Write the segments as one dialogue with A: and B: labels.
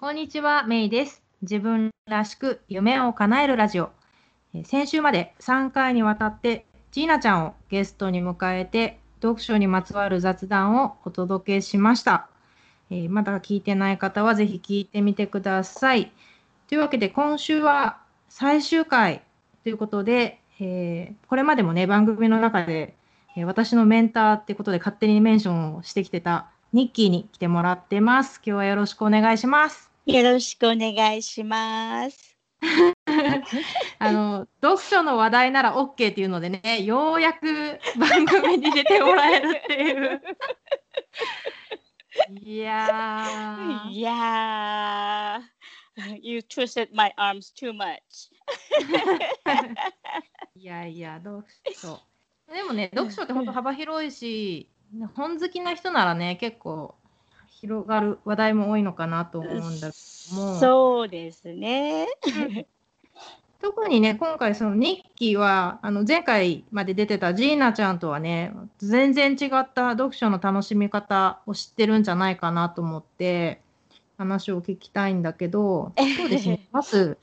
A: こんにちは、メイです。自分らしく夢を叶えるラジオ。先週まで3回にわたってジーナちゃんをゲストに迎えて読書にまつわる雑談をお届けしました。えーまだ聞いてない方はぜひ聞いてみてください。というわけで今週は最終回ということで、えーこれまでもね番組の中で、え私のメンターってことで勝手にメンションをしてきてたニッキーに来てもらってます。今日はよろしくお願いします。
B: よろしくお願いします。
A: あの読書の話題なら OK っていうのでね、ようやく番組に出てもらえるっていう。いやー
B: いやー、You twisted my arms too much.
A: いやいや、読書。でもね、読書って本当幅広いし、本好きな人ならね、結構広がる話題も多いのかなと思うんだけども。
B: そうですね。
A: 特にね、今回そのニッキーは、あの前回まで出てたジーナちゃんとはね、全然違った読書の楽しみ方を知ってるんじゃないかなと思って、話を聞きたいんだけど、そうですね、まず、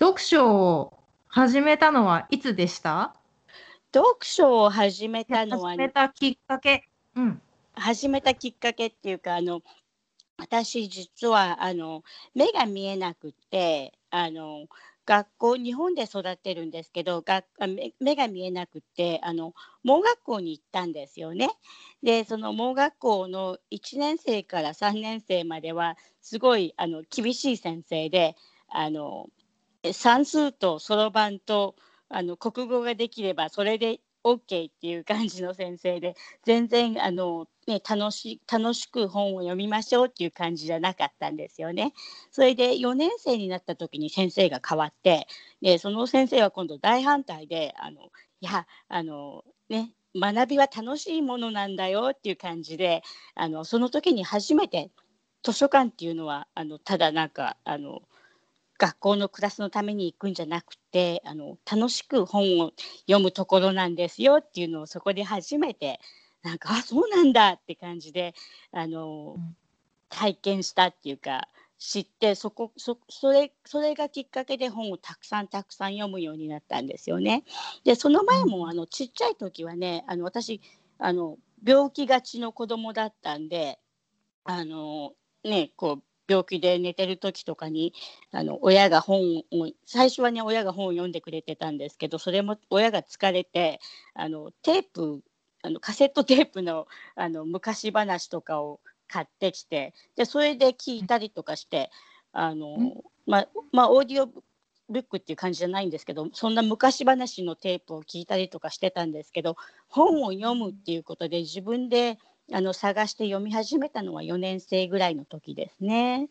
A: 読書を始めたのはいつでした？
B: 読書を始めたのは
A: 始めたきっかけ。うん。
B: 始めたきっかけっていうかあの私実はあの目が見えなくてあの学校日本で育ってるんですけどがあ目目が見えなくてあの盲学校に行ったんですよね。でその盲学校の1年生から3年生まではすごいあの厳しい先生であの算数とそろばんとあの国語ができればそれで OK っていう感じの先生で全然あの、ね、楽し楽しく本を読みましょうっていう感じじゃなかったんですよね。それで4年生になった時に先生が変わってでその先生は今度大反対であのいやあのね学びは楽しいものなんだよっていう感じであのその時に初めて図書館っていうのはあのただなんかあの学校のクラスのために行くんじゃなくてあの楽しく本を読むところなんですよっていうのをそこで初めてなんかあそうなんだって感じであの、
A: うん
B: 体験したっていうか知ってそこそそれそれがきっかけで本をたくさんたくさん読むようになったんですよね。でその前もあのちっちゃい時はねあの私あの病気がちの子供だったんであのねこう病気で寝てる時とかにあの親が本を最初はね親が本を読んでくれてたんですけどそれも親が疲れてあのテープあのカセットテープのあの昔話とかを買ってきてでそれで聞いたりとかしてあの、まあまあオーディオブックっていう感じじゃないんですけどそんな昔話のテープを聞いたりとかしてたんですけど本を読むっていうことで自分であの探して読み始めたのは4年生ぐらいの時ですね。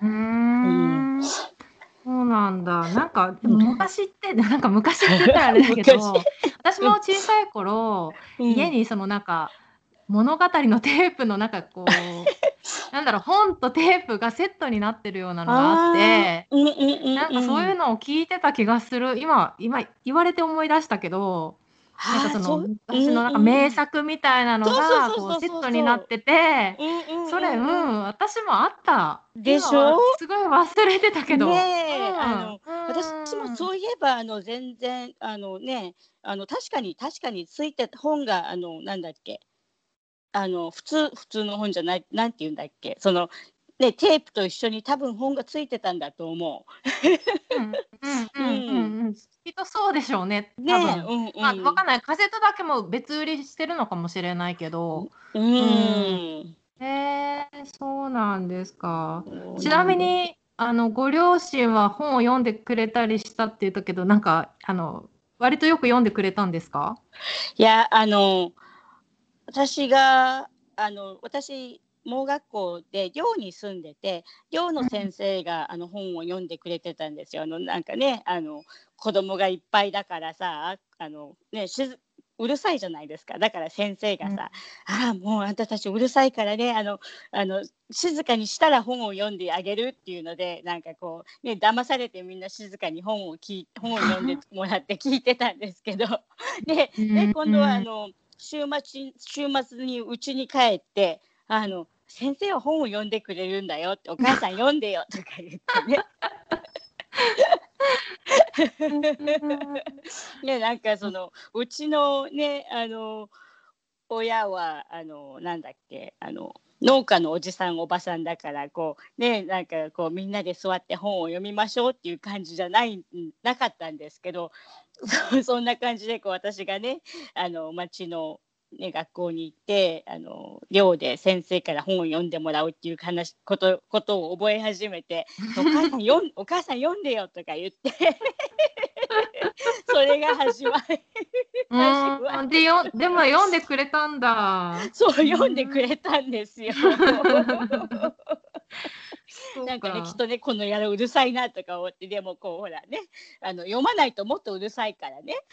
A: うーん。そうなんだ。なんか、でも昔って、なんか昔って言ったらあれだけど、
B: 昔
A: 私も小さい頃、家にそのなんか、物語のテープのなんかこう、なんだろう、本とテープがセットになってるようなのがあって、
B: うんうんうんうん、
A: なんかそういうのを聞いてた気がする。今、今言われて思い出したけど、なんかその昔のなんか名作みたいなのがこうセットになってて、それ、うん、私もあった。
B: でしょ？
A: すごい忘れてたけど。
B: ねあの
A: うん。
B: 私もそういえばあの全然あのねあの確かに確かについてた本があのなんだっけ？あの普通普通の本じゃないなんて言うんだっけ？そのねテープと一緒に多分本がついてたんだと思
A: うんうんうんうんうん。きっとそうでしょうね。
B: う。
A: 多分。
B: ねうんうん。
A: まあ、わかんない。カセットだけも別売りしてるのかもしれないけど。
B: うん。
A: へえそうなんですか。ちなみに、あの、ご両親は本を読んでくれたりしたって言ったけど、なんか、あの、割とよく読んでくれたんですか？
B: いやあの私があの私盲学校で寮に住んでて寮の先生があの本を読んでくれてたんですよ。あのなんかねあの子供がいっぱいだからさあの、ね、しずうるさいじゃないですか。だから先生がさ「ああもうあんたたちうるさいからねあのあの静かにしたら本を読んであげる」っていうのでなんかこうね騙されてみんな静かに本を聞い本を読んで もらって聞いてたんですけど でで今度はあの週末週末に家に帰ってあの先生は本を読んでくれるんだよってお母さん読んでよとか言ってね。ねなんかそのうちのねあの親はあのなんだっけあの農家のおじさんおばさんだからこうねなんかこうみんなで座って本を読みましょうっていう感じじゃないなかったんですけどそんな感じでこう私がねあの町のね、学校に行ってあの寮で先生から本を読んでもらうっていう話ことことを覚え始めて「お母さん読んお母さん読んでよ」とか言って それが始まり。
A: うんでよでも読んでくれたんだ。
B: そう読んでくれたんですよ。なんかねきっとねこのやるうるさいなとか思ってでもこうほらねあの読まないともっとうるさいからね。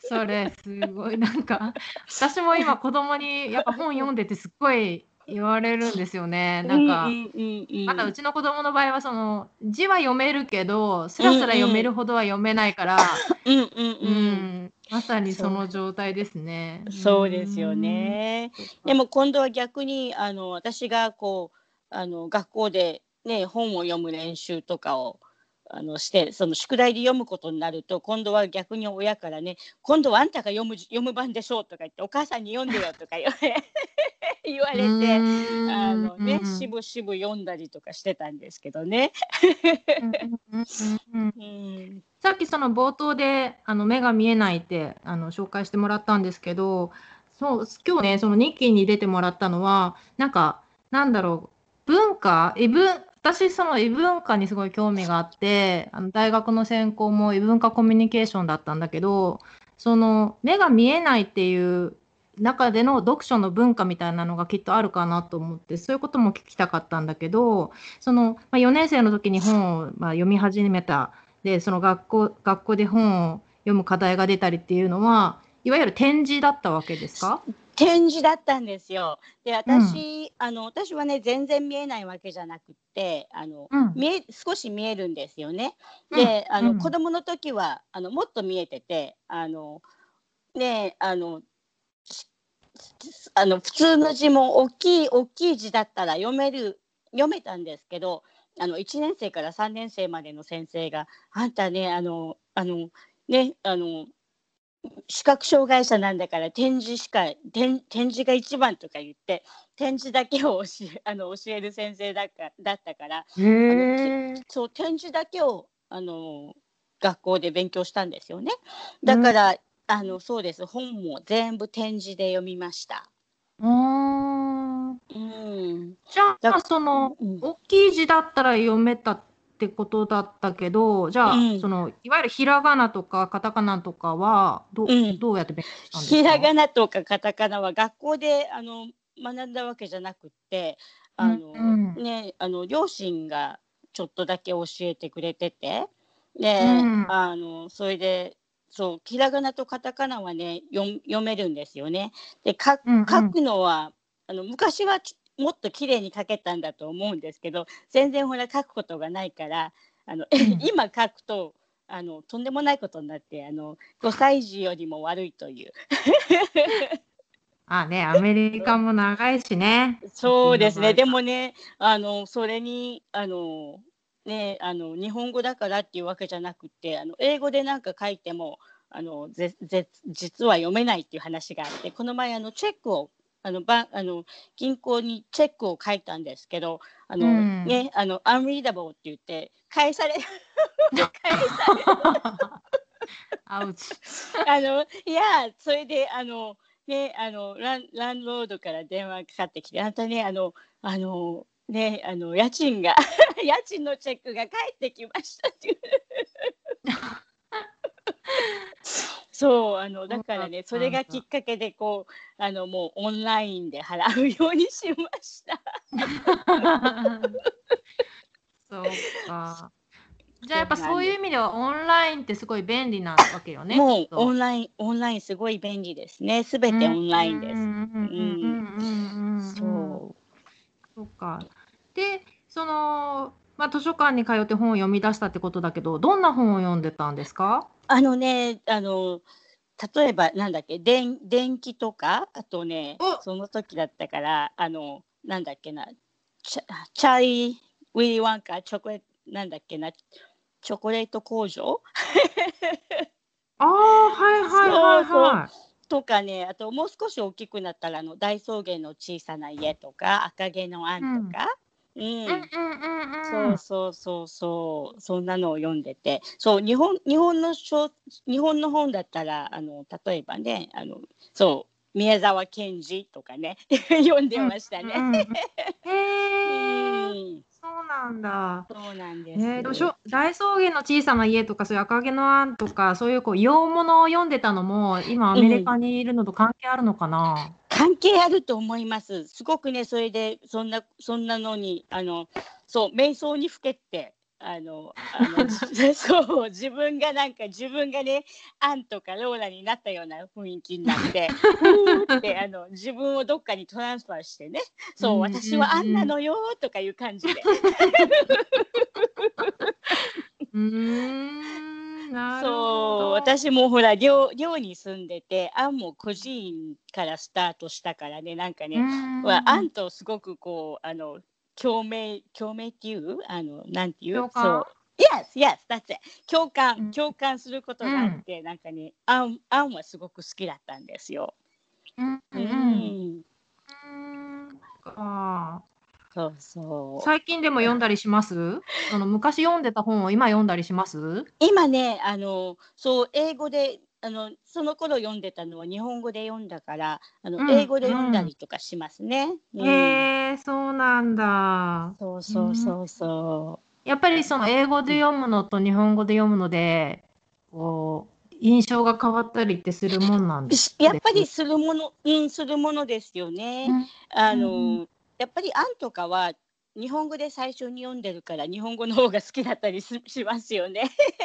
A: それすごいなんか私も今 子供にやっぱ本読んでてすっごい言われるんですよね。なんか、まだうちの子供の場合はその字は読めるけどスラスラ読めるほどは読めないから、うんうん、まさにその状態ですね。
B: そうですよね。でも今度は逆にあの私がこうあの学校で、ね、本を読む練習とかをあのしてその宿題で読むことになると今度は逆に親からね今度はあんたが読む読む番でしょうとか言ってお母さんに読んでよとか言われ 言われてあのねしぶしぶ読んだりとかしてたんですけどね。
A: さっきその冒頭であの目が見えないってあの紹介してもらったんですけどそう今日ねその日記に出てもらったのはなんかなんだろう文化？異文私その異文化にすごい興味があってあの大学の専攻も異文化コミュニケーションだったんだけどその目が見えないっていう中での読書の文化みたいなのがきっとあるかなと思ってそういうことも聞きたかったんだけどその、まあ、4年生の時に本を、まあ、読み始めた。でその学校学校で本を読む課題が出たりっていうのはいわゆる展示だったわけですか？
B: 展示だったんですよ。で私、うん、あの私はね全然見えないわけじゃなくてあの、うん、見え少し見えるんですよね。で、うん、あの、子供の時はあのもっと見えててあのねあのあの普通の字も大きい大きい字だったら読める読めたんですけどあの1年生から3年生までの先生が「あんたねあのあのねあの視覚障害者なんだから展示しか展展示が一番とか言って展示だけを教え あの教える先生だかだったからそう展示だけをあの学校で勉強したんですよね。だから、あのそうです。本も全部展示で読みました。
A: うん、じゃあその、うん、大きい字だったら読めたってことだったけど、じゃあ、うん、そのいわゆるひらがなとかカタカナとかはど,、うん、どうやって勉強したんですか？
B: ひらがなとかカタカナは学校であの学んだわけじゃなくてあの、うんうん、ね、あの両親がちょっとだけ教えてくれててで、うん、あのそれでそうひらがなとカタカナはね読めるんですよね。で書くのは、あの昔はもっと綺麗に書けたんだと思うんですけど全然ほら書くことがないからあの、うん、今書くとあのとんでもないことになってあの5歳児よりも悪いという。
A: あね、アメリカも長いしね。
B: そうですね。でもね、あのそれにあのね、あの日本語だからっていうわけじゃなくて、あの英語でなんか書いてもあのぜぜ実は読めないっていう話があって、この前あのチェックをあのばあの銀行にチェックを書いたんですけどあの、うん、ねあのアンリーダブルって言って返され 返され
A: アウチ。
B: あのいやそれであのねあのランランロードから電話かかってきてあんたねあのあのねあの家賃が 家賃のチェックが返ってきましたっていうそうあのだからねそれがきっかけでこうあのもうオンラインで払うようにしました。
A: そうか。じゃあやっぱそういう意味ではオンラインってすごい便利なわけよね。
B: もうオンラインオンラインすごい便利ですね。すべてオンラインです。
A: そう。そうか。でそのまあ図書館に通って本を読み出したってことだけど、どんな本を読んでたんですか？
B: あのね、あの例えばなんだっけ電電気とかあとね
A: お。
B: その時だったからあのなんだっけなチャチャイウィリー・ワンカーチョコレなんだっけなチョコレート工場？
A: ああ、はいはいはいはい。
B: とかねあともう少し大きくなったらあの大草原の小さな家とか赤毛のアンとか、うん。そうそうそうそう。そんなのを読んでて。そう日本日本の小日本の本だったらあの例えばねあのそう宮沢賢治とかね 読んでましたね。
A: うんうんへ
B: う
A: え、
B: ん
A: そうなんだ。
B: そうなんです。
A: えー、どうしよう大草原の小さな家とかそういう赤毛のアンとかそういうこう洋物を読んでたのも今アメリカにいるのと関係あるのかな、
B: 関係あると思います。すごくねそれでそんなそんなのにあのそう瞑想にふけってあのあの そう自分がなんか自分がねアンとかローラになったような雰囲気になって ってあの自分をどっかにトランスファーしてねそう、
A: うん
B: 私はアンなのよとかいう感じで。
A: うーんなるほ
B: そう
A: ど
B: 私もほら寮寮に住んでてアンも孤児院からスタートしたからねなんかね、アンとすごくこうあの共鳴共鳴っていう？あのなんていう？そう。Yes, yes, that's it. 共
A: う
B: 感、
A: ん。
B: 共感することがあって、なんかね、アン、アンはすごく好きだったんですよ。
A: うん
B: う
A: うん。
B: ん、
A: うんか。
B: そうそう。
A: 最近でも読んだりします？その昔読んでた本を今読んだりします？
B: 今ね、あの、そう、英語で、あの、その頃読んでたのは日本語で読んだから、あの、
A: うん。
B: 英語で読んだりとかしますね。うん。
A: へえそうなんだ。
B: そうそうそうそ
A: やっぱりその英語で読むのと日本語で読むのでこう印象が変わったりってするもんなん
B: う。
A: です
B: しやっぱりするもの、うん、するものですよね。あの、
A: うん。
B: やっぱり「アン」とかは日本語で最初に読んでるから日本語の方が好きだったりししますよね。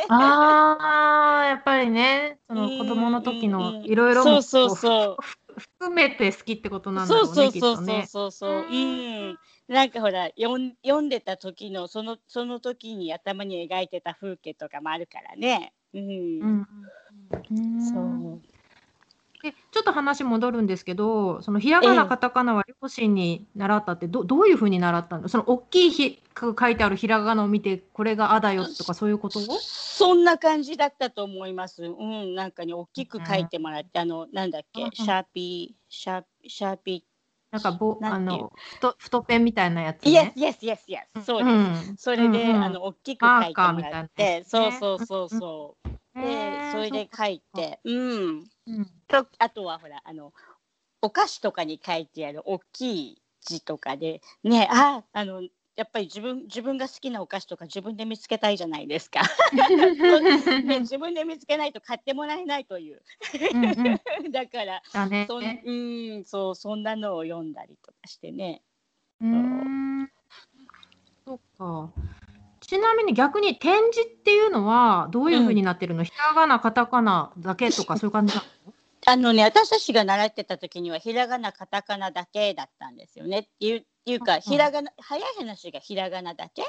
A: ああやっぱりねその子供の時のいろいろも
B: そうそうそう。
A: 含めて好きってことなんだろうね
B: そうそうそう。そうそう。
A: う
B: うんん。なんかほら読ん読んでた時のそのその時に頭に描いてた風景とかもあるからね。うん。
A: うんうん
B: そう。
A: でちょっと話戻るんですけどそのひらがな、
B: ええ
A: カタカナは両親に習ったってどどういうふうに習ったの？その大きいひ書いてあるひらがなを見てこれが「あ」だよとかそういうことを？
B: そんな感じだったと思います。うん、なんかね、大きく書いてもらって、あの、なんだっけ
A: うんうん、
B: シャーピー、シャーシャーピ
A: なんかぼあ
B: なんていう？
A: の太太ペンみたいなやつ
B: ー。
A: ね。
B: Yes, yes, yes, yes. そうです。
A: ん
B: それで、
A: うんうん
B: あの、大きく書いてもらっ
A: たいなや
B: て、
A: つね
B: そうそうそうそう。
A: へ
B: で、
A: ー
B: それで書いて、うん。
A: うん
B: と、あとはほら、あの、お菓子とかに書いてある大きい字とかで、ね、あ、あの、やっぱり自分自分が好きなお菓子とか自分で見つけたいじゃないですか。ね、自分で見つけないと買ってもらえないという。
A: うんうん
B: だから、
A: だね。
B: そんうん、そう、そんなのを読んだりとかしてね。
A: うーんそっか。ちなみに逆に点字っていうのはどういうふうになってるの、ひらがな、カタカナだけとかそういう感じなの？
B: あのね、私たちが習ってた時にはひらがな、カタカナだけだったんですよね。っていういうか、
A: うん
B: ひらがな、早い話がひらがなだけ？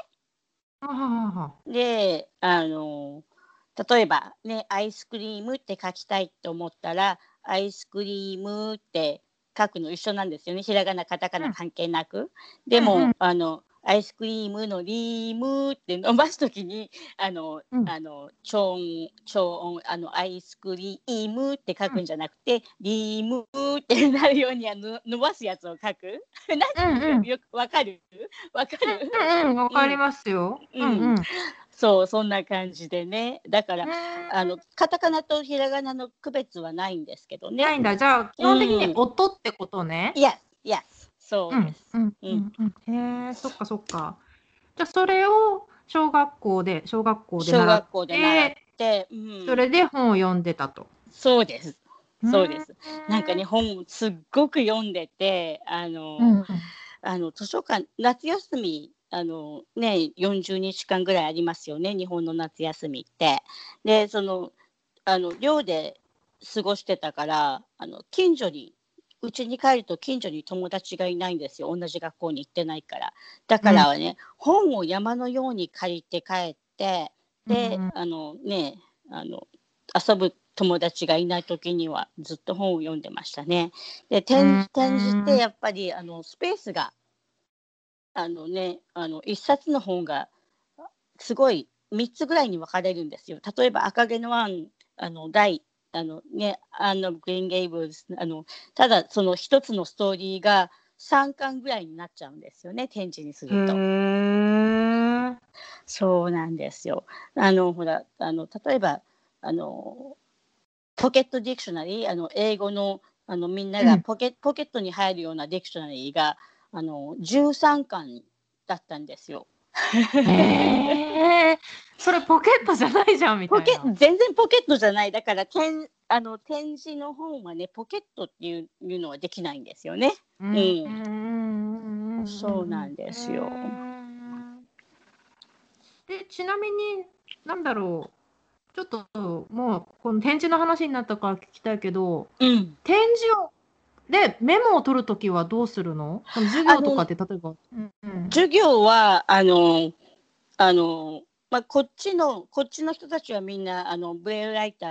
A: はははは
B: で、あの、例えばね、アイスクリームって書きたいと思ったら、アイスクリームって書くの一緒なんですよね。ひらがな、カタカナ関係なく。でも、
A: うんうん
B: あの、アイスクリームのリームって伸ばすときに、あの、
A: うん
B: あの、超音、超音、あの、アイスクリームって書くんじゃなくて、リームってなるようにあの伸ばすやつを書く？なんう
A: うんうん
B: よくわかる？わかる？
A: うんうん、わかりますよ。
B: うん
A: うんうん。
B: そう、そんな感じでね。だから、あ
A: あ
B: のカタカナとひらがなの区別はないんですけどね。
A: ないんだ。じゃあ、基本的に
B: うん
A: 音ってことね。
B: Yes, yes. そう
A: うん
B: です。
A: うんうんうん。へえ、そっかそっか。じゃあ、それを小学校で、小学校で
B: 小
A: 習っ
B: 学校で習っ
A: て、
B: て、うん、
A: それで本を読んでたと。
B: そうです。そうです。
A: ん
B: なんかね、本をすっごく読んでて、あの、
A: うんうん。
B: あの図書館夏休みあのね40日間ぐらいありますよね日本の夏休みって。でそのあの寮で過ごしてたからあの近所にうちに帰ると近所に友達がいないんですよ同じ学校に行ってないから。だからね、本を山のように借りて帰ってで、
A: うん
B: あのねあの遊ぶ友達がいない時にはずっと本を読んでましたね。で展展示ってやっぱりあのスペースがあのねあの一冊の本がすごい3つぐらいに分かれるんですよ。例えば赤毛のアンあの第あのねアンの Green Gables あのただその一つのストーリーが3巻ぐらいになっちゃうんですよね点字にすると。そうなんですよ。あのほらあの例えばあの pocket dictionary あの英語のあのみんながポケ,、ポケットに入るような dictionary があの13巻だったんですよ。
A: えー、それポケットじゃないじゃんみたいな。
B: ポケ全然ポケットじゃないだから展あの展示の本はねポケットっていういうのはできないんですよね。うん、うん、そうなんですよ。
A: でちなみになんだろうちょっともうこの展示の話になったから聞きたいけど、
B: うん、
A: 展示をでメモを取るときはどうするの？授業とかって例えば、
B: うんうん、授業はあのあの、まあ、こっちのこっちの人たちはみんなあのブレイルライタ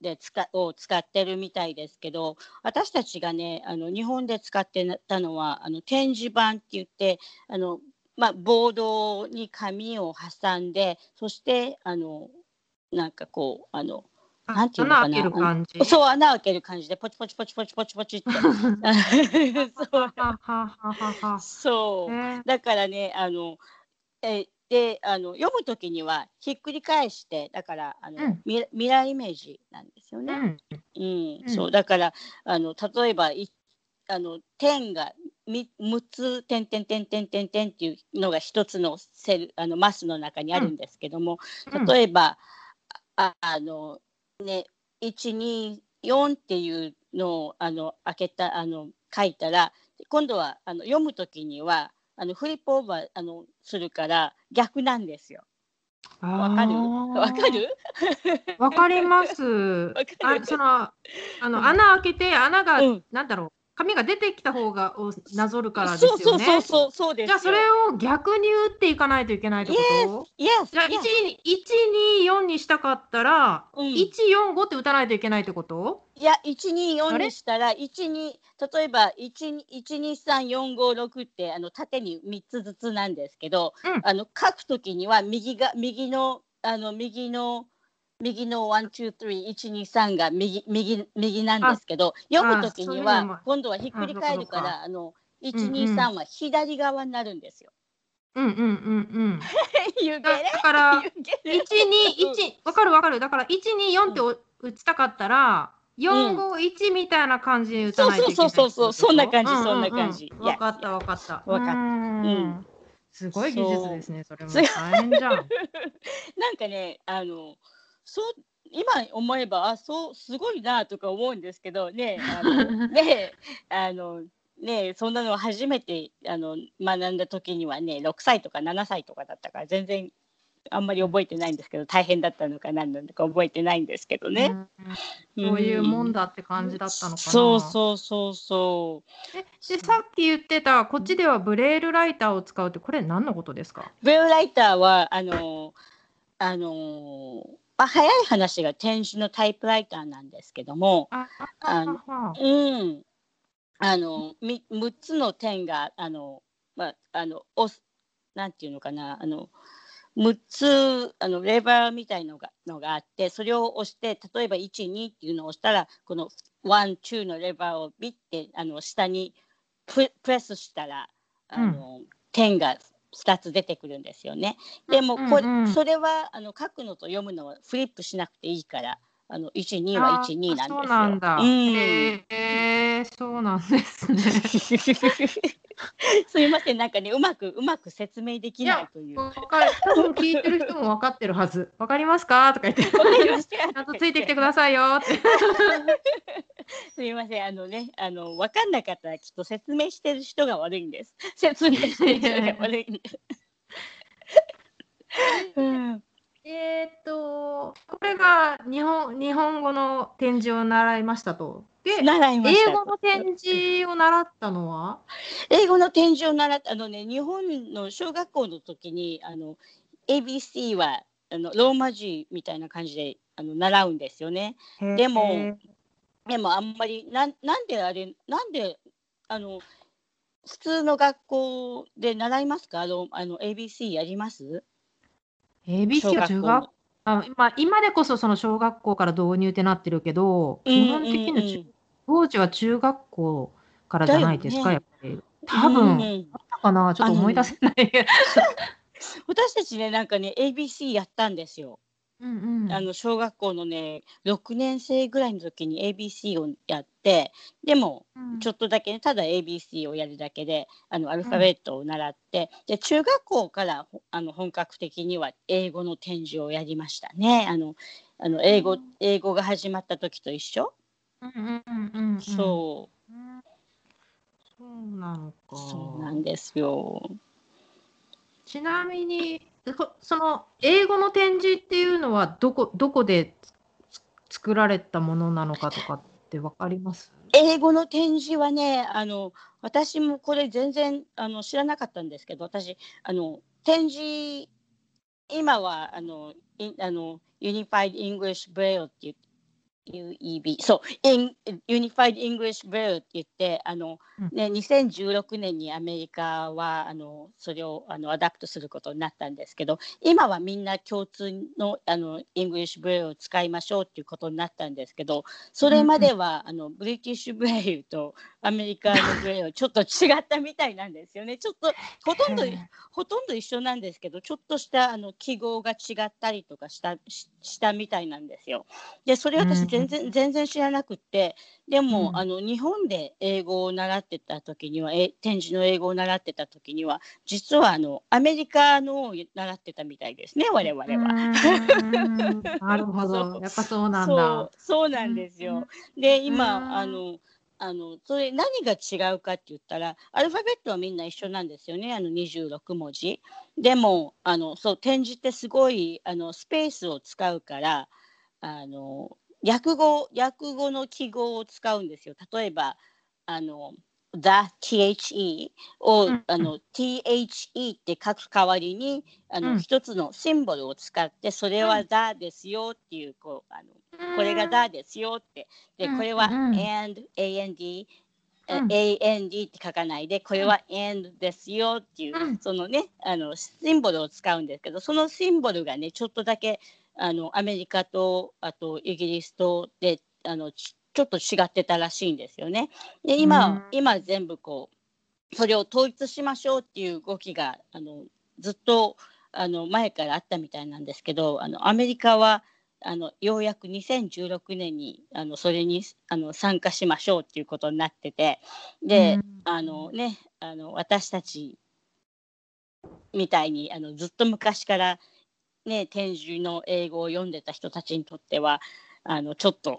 B: ーで使を使ってるみたいですけど私たちがねあの日本で使ってたのはあの展示板って言ってあのまあ、ボードに紙を挟んでそしてあのなんかこうあの
A: なんていうのかな？穴開ける感じ？
B: そう穴開ける感じでポチポチポチポチポチポチって そう。だからねあのえであの読む時にはひっくり返してだからあの、うん、ミラーイメージなんですよね。うん、うん、そうだからあの例えばいあの点が6つ点点点点点点っていうのが1つのセルあのマスの中にあるんですけども、うん、例えば、ああのね124っていうのをあの開けたあの書いたら今度はあの読む時にはあのフリップオーバーあのするから逆なんですよ。わかる？わかる？
A: わかります。あそのあの穴開けて穴が、うん、なんだろう紙が出てきた方がをなぞるからですよね。そうそうそうそうですじゃあそれを逆に打っていかないといけないってこと
B: ？Yes, yes,
A: じゃあ124にしたかったら、うん、145って打たないといけないってこと？
B: いや124にしたら12例えば123456ってあの縦に3つずつなんですけど、うん、あの書くときには右が右のあの右の右の one, two, three、一、二、三が右、右、右なんですけど、読むときには、今度はひっくり返るから、あの、一、二、三は左側になるんですよ。
A: うんうんうんうん。だから、一二一、わかるわかる。だから、一二四って打ちたかったら、四五一みたいな感じで打たないといけない。
B: そうそうそうそう、そんな感じ、そんな感じ。
A: わかったわかった。
B: わかった。うん。
A: すごい技術ですね、それも。大変じゃん。なん
B: かね、あの、そう今思えばあそうすごいなとか思うんですけどね あのねあのねそんなの初めてあの学んだ時にはね6歳とか7歳とかだったから全然あんまり覚えてないんですけど大変だったのか何なのか覚えてないんですけどね、
A: うん、そういうもんだって感じだったのかな、
B: そうそうそうそう。
A: でさっき言ってたこっちではブレールライターを使うってこれ何のことですか？
B: ブレールライターはあのあのまあ、早い話が天使のタイプライターなんですけどもあの、うん、あの6つの点があの、まあ、あの押すなんていうのかなあの6つあのレバーみたいのがのがあってそれを押して例えば12っていうのを押したらこの12のレバーをビッてあの下にプレスしたらあの、うん、点が2つ出てくるんですよね。でもこれ、うんうん、それはあの書くのと読むのはフリップしなくていいからあの12は12なんですよ。そうなんだ。
A: うん、へえそうなんですね。
B: すいませんなんかねうまくうまく説明できないという。
A: わかる多分聞いてる人も分かってるはず。わかりますか？とか言って。ちゃんとついてきてくださいよって。
B: すみませんあのねあの分かんなかったらきっと説明してる人が悪いんです。説明してる人が悪いんです。
A: うんえー、っと、これが日本日本語の展示を習いましたと。で、習いました英語の展示を習ったのは？
B: 英語の展示を習ったあのね、日本の小学校の時にあの ABC はあのローマ字みたいな感じであの習うんですよね。でもでもあんまりななんであれなんであの普通の学校で習いますか？あのあの ABC やります？
A: ?ABC は中学あ今今でこそその小学校から導入ってなってるけど、基本的には中、当時は中学校からじゃないですか、ね、やっぱり。多分、うんうん、あったかなちょっと思い出せない。
B: 私たちねなんかね ABC やったんですよ。
A: うんうん、
B: あの小学校のね6年生ぐらいの時に ABC をやってでもちょっとだけねただ ABC をやるだけであのアルファベットを習って、うん、で中学校からあの本格的には英語の展示をやりましたね。あのあの英語、うん、英語が始まった時と一緒、
A: うんうんうんうん、
B: そ
A: う、そうなのか。
B: そうなんですよ。
A: ちなみにその英語の展示っていうのはどこどこで作られたものなのかとかって分かります？
B: 英語の展示はねあの私もこれ全然あの知らなかったんですけど私あの展示今はあのあの Unified English Braille って言って UEB そう。In Unified English Braille って言ってあの、ね、2016年にアメリカはあのそれをあの adopt することになったんですけど今はみんな共通のあの English Braille を使いましょうっていうことになったんですけどそれまでは、あの British Braille とアメリカの Braille ちょっと違ったみたいなんですよねちょっと ほとんどほとんど一緒なんですけどちょっとしたあの記号が違ったりとかしたしたみたいなんですよ。でそれ私全然全然知らなくってでも、うん、あの日本で英語を習ってた時にはえ展示の英語を習ってた時には実はあのアメリカのを習ってたみたいですね我々
A: は。なるほどやっぱそうなんだ。
B: そうなんですよ。で今あのあのそれ何が違うかって言ったらアルファベットはみんな一緒なんですよねあの26文字。でもあのそう展示ってすごいあのスペースを使うからあの訳語訳語の記号を使うんですよ。例えばあの the the を、うん、あの the って書く代わりにあの、うん、一つのシンボルを使ってそれは the ですよっていうこうあのこれが the ですよって。でこれは and and うん、AND って書かないでこれは AND ですよっていう、うん、そのねあのシンボルを使うんですけどそのシンボルがねちょっとだけあのアメリカとあとイギリスとであのちょっと違ってたらしいんですよね。で今、うん、今全部こうそれを統一しましょうっていう動きがあのずっとあの前からあったみたいなんですけどあのアメリカはあのようやく2016年にあのそれにあの参加しましょうっていうことになっててで、うん、あのねあの私たちみたいにあのずっと昔からね、展示の英語を読んでた人たちにとってはあのちょっと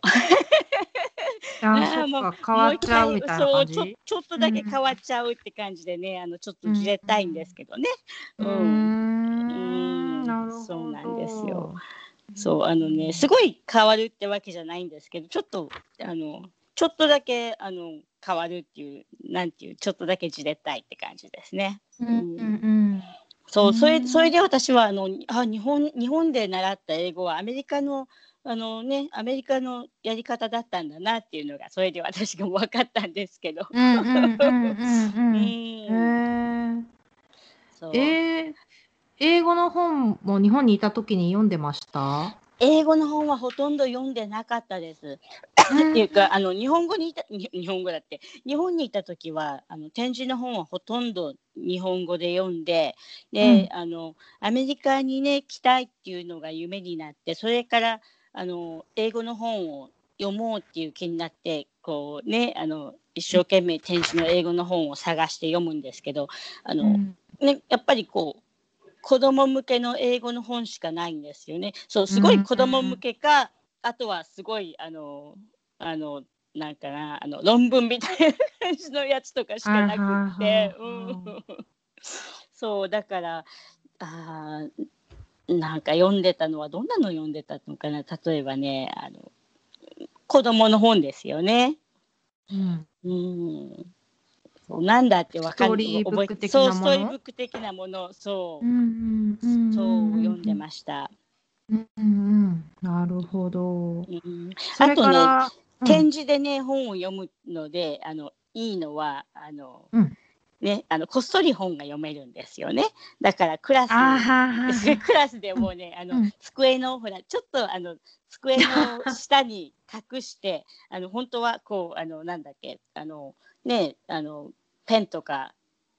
A: あもう変わっちゃうみたいな
B: そうちょっとだけ変わっちゃうって感じでね、うん、あのちょっとじれたいんですけどね。
A: うん、うん。
B: そうなんですよ。そうあのねすごい変わるってわけじゃないんですけどちょっとあのちょっとだけあの変わるっていうなんていうちょっとだけじれたいって感じですね。
A: うん、うんうん。
B: そうそれそれで私はあのあ日本日本で習った英語はアメリカのあのねアメリカのやり方だったんだなっていうのがそれで私が分かったんですけど。
A: え英語の本も日本にいた時に読んでました？
B: 英語の本はほとんど読んでなかったです。っていうかあの日本語にいた日本語だって。日本にいた時はあの展示の本はほとんど日本語で読んでで、うん、あのアメリカにね来たいっていうのが夢になってそれからあの英語の本を読もうっていう気になってこうねあの一生懸命展示の英語の本を探して読むんですけどあの、うん、ね、やっぱりこう子供向けの英語の本しかないんですよね。そうすごい子供向けか、うん、あとはすごいあのあのなんかなあの論文みたいな感じのやつとかしかなくて、うん、そうだからあなんか読んでたのはどんなの読んでたのかな？例えばねあの子供の本ですよね。
A: うん、
B: うん。そうなんだって分かる覚えてそうストーリーブック的なもの。そう,、うんうんうん、そう読んでました。
A: うんうん、なるほど。
B: うん。
A: それから、うん。
B: 展示でね本を読むのであのいいのはあの、
A: うん
B: ねあのこっそり本が読めるんですよね。だからクラス クラスでもうねあの、
A: うん。
B: 机のほらちょっとあの机の下に隠して あの本当はこうあのなんだっけあのねあのペンとか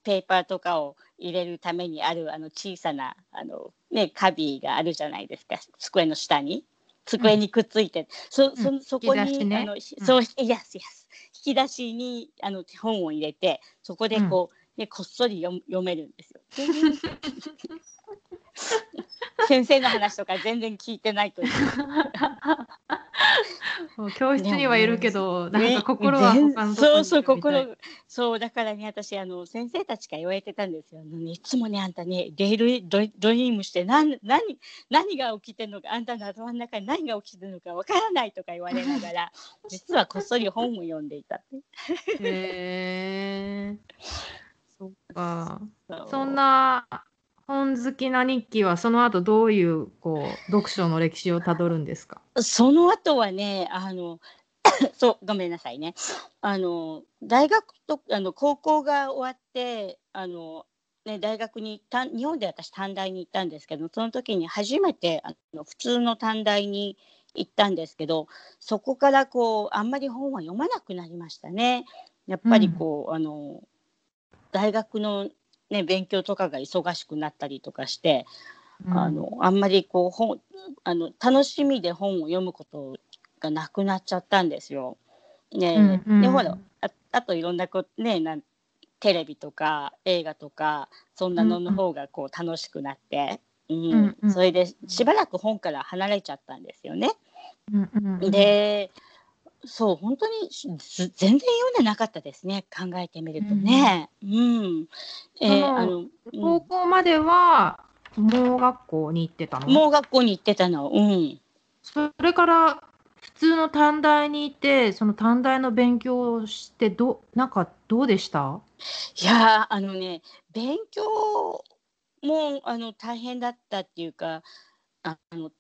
B: ペーパーとかを入れるためにあるあの小さなあの、ね、カビがあるじゃないですか机の下に机にくっついて、そそそこに、
A: ね。
B: あの
A: うん。
B: そういやすやす引き出しにあの本を入れてそこでこう、ね、こっそり読む読めるんですよ。先生の話とか全然聞いてないという。
A: 教室にはいるけど、なん
B: ね
A: か心は
B: 全
A: 他の
B: そうそう心そうだからね私あの先生たちから言われてたんですよいつもねあんたねデイルドドリームして何何何が起きてるのかあんたの頭の中に何が起きてるのかわからないとか言われながら 実はこっそり本を読んでいたって
A: へえ。そっか。
B: そ
A: んな本好きな日記はその後どういうこう読書の歴史をたどるんですか？
B: その後はねあの そうごめんなさいねあの大学とあの高校が終わってあの、ね、大学に日本で私短大に行ったんですけどその時に初めてあの普通の短大に行ったんですけどそこからこうあんまり本は読まなくなりましたね。やっぱりこう、あの大学の、ね、勉強とかが忙しくなったりとかして、あのあんまりこう本あの楽しみで本を読むことがなくなっちゃったんですよ。ね
A: うんうん。
B: でほらああといろんなこねなんテレビとか映画とかそんなのの方がこう楽しくなって、うん。
A: うんうん。
B: それでしばらく本から離れちゃったんですよね。
A: うんうんうん、
B: でそう本当に全然読んでなかったですね考えてみるとね。うんえあのうん
A: 高校までは盲学校に行ってたの？
B: 盲学校に行ってたの。うん
A: それから普通の短大に行ってその短大の勉強をしてどなんかどうでした？
B: いやーあのね勉強もあの大変だったっていうかあの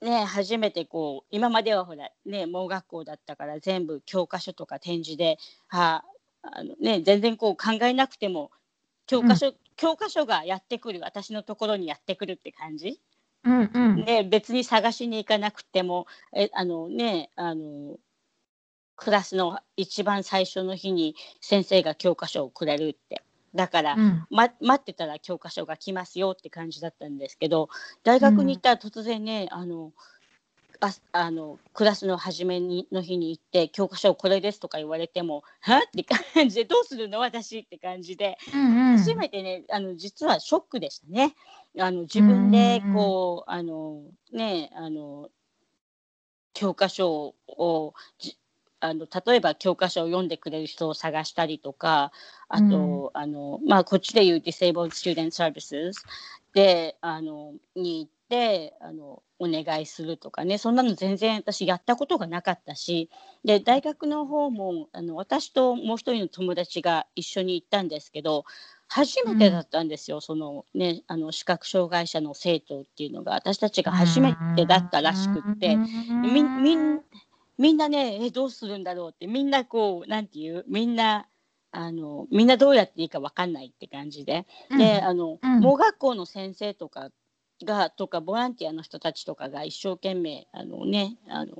B: ね初めてこう今まではほらね盲学校だったから全部教科書とか展示ではあのね全然こう考えなくても教科書、教科書がやってくる私のところにやってくるって感じ？
A: うんうん。
B: ね、別に探しに行かなくてもえあのねあのクラスの一番最初の日に先生が教科書をくれるってだから、
A: うん
B: ま、待ってたら教科書が来ますよって感じだったんですけど大学に行ったら突然ね、あのああのクラスの初めにの日に行って教科書これですとか言われてもはって感じでどうするの私って感じで
A: うんうん。
B: 初めてねあの実はショックでしたね。あの自分でこうあのねあの教科書をじあの例えば教科書を読んでくれる人を探したりとかあと、あのまあ、こっちでいう Disabled Student Services であのに行ってあのお願いするとかね。そんなの全然私やったことがなかったしで大学の方もあの私ともう一人の友達が一緒に行ったんですけど初めてだったんですよ、そのねあの視覚障害者の生徒っていうのが私たちが初めてだったらしくって。みんみんなねえどうするんだろうってみんなこうなんていうみんなあのみんなどうやっていいか分かんないって感じで、であの、
A: うん。
B: 盲学校の先生とかがとかボランティアの人たちとかが一生懸命あのねあの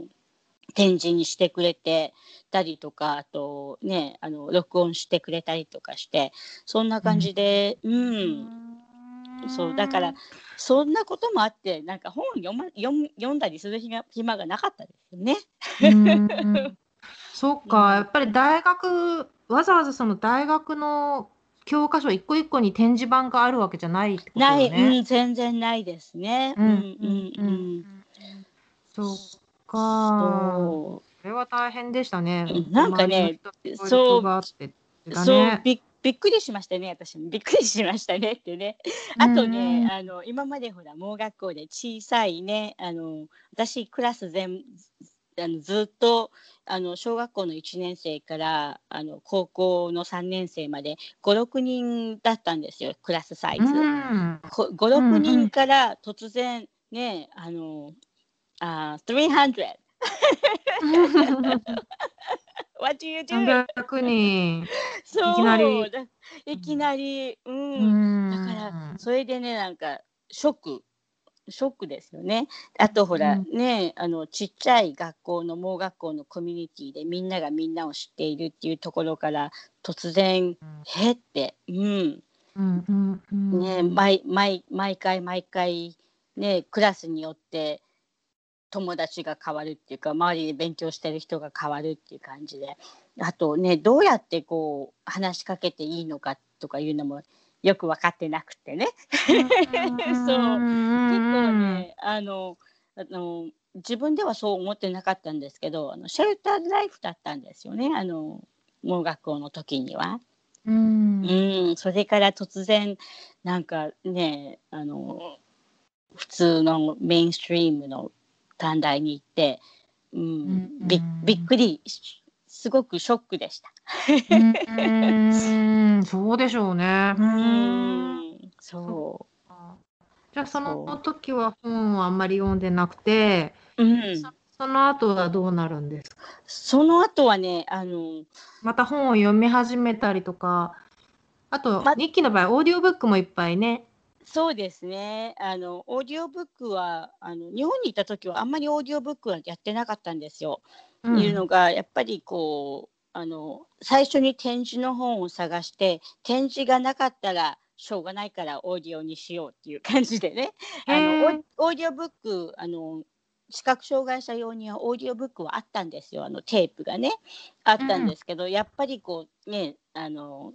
B: 展示にしてくれてたりとかあとねあの録音してくれたりとかしてそんな感じでうん、そうだからそんなこともあってなんか本読,、ま、読む読んだりする暇暇がなかったですよね。
A: うん そっか、やっぱり大学、わざわざその大学の教科書一個一個に展示板があるわけじゃないってことよ
B: ない、
A: ね。
B: うん、全然ないですね。うんうんうん。
A: そっか。
B: そ
A: それは大変でしたね
B: うん。なんかねそうそう
A: ね。
B: びびっくりしましたね私も。びっくりしましたねってね。あと
A: うん。
B: ね、
A: うん
B: あの今までほら盲学校で小さいねあの私クラス全あのずっとあの小学校の1年生からあの高校の3年生まで56人だったんですよクラスサイズ。
A: うん。
B: こ56人から突然ねあのあ300 What do you do?
A: 300人。
B: そう。
A: いきなり。
B: だいきなり、う、
A: うん。ん
B: だからそれでねなんかショック。ショックですよね。あとほら、
A: うん。
B: ねあのちっちゃい学校の盲学校のコミュニティでみんながみんなを知っているっていうところから突然へって、うん。
A: うんうんうん
B: ね、毎毎毎回毎回、ね、クラスによって友達が変わるっていうか周りで勉強してる人が変わるっていう感じで。あとねどうやってこう話しかけていいのかとかいうのもよく分かってなくてね。
A: そう。
B: 結構ねあのあの自分ではそう思ってなかったんですけどあのシェルターライフだったんですよね。あの盲学校の時には。
A: うん。
B: うん、それから突然なんかねあの普通のメインストリームの短大に行って、うん
A: うん
B: びびっくりしすごくショックでした。
A: うんそうでしょうね。
B: うん、そ
A: じゃあその時は本をあんまり読んでなくて、
B: う、うん、
A: その後はどうなるんですか？
B: その後はねあの
A: また本を読み始めたりとか、あと、
B: ま
A: 日記の場合、オーディオブックもいっぱいね。
B: そうですね。あのオーディオブックはあの日本にいた時はあんまりオーディオブックはやってなかったんですよ。
A: うん
B: いうのがやっぱりこうあの最初に展示の本を探して展示がなかったらしょうがないからオーディオにしようっていう 感じでね。あ
A: へ
B: の
A: ー
B: オオーディオブックあの視覚障害者用にはオーディオブックはあったんですよ。あのテープがねあったん。ですけど、やっぱりこうねあの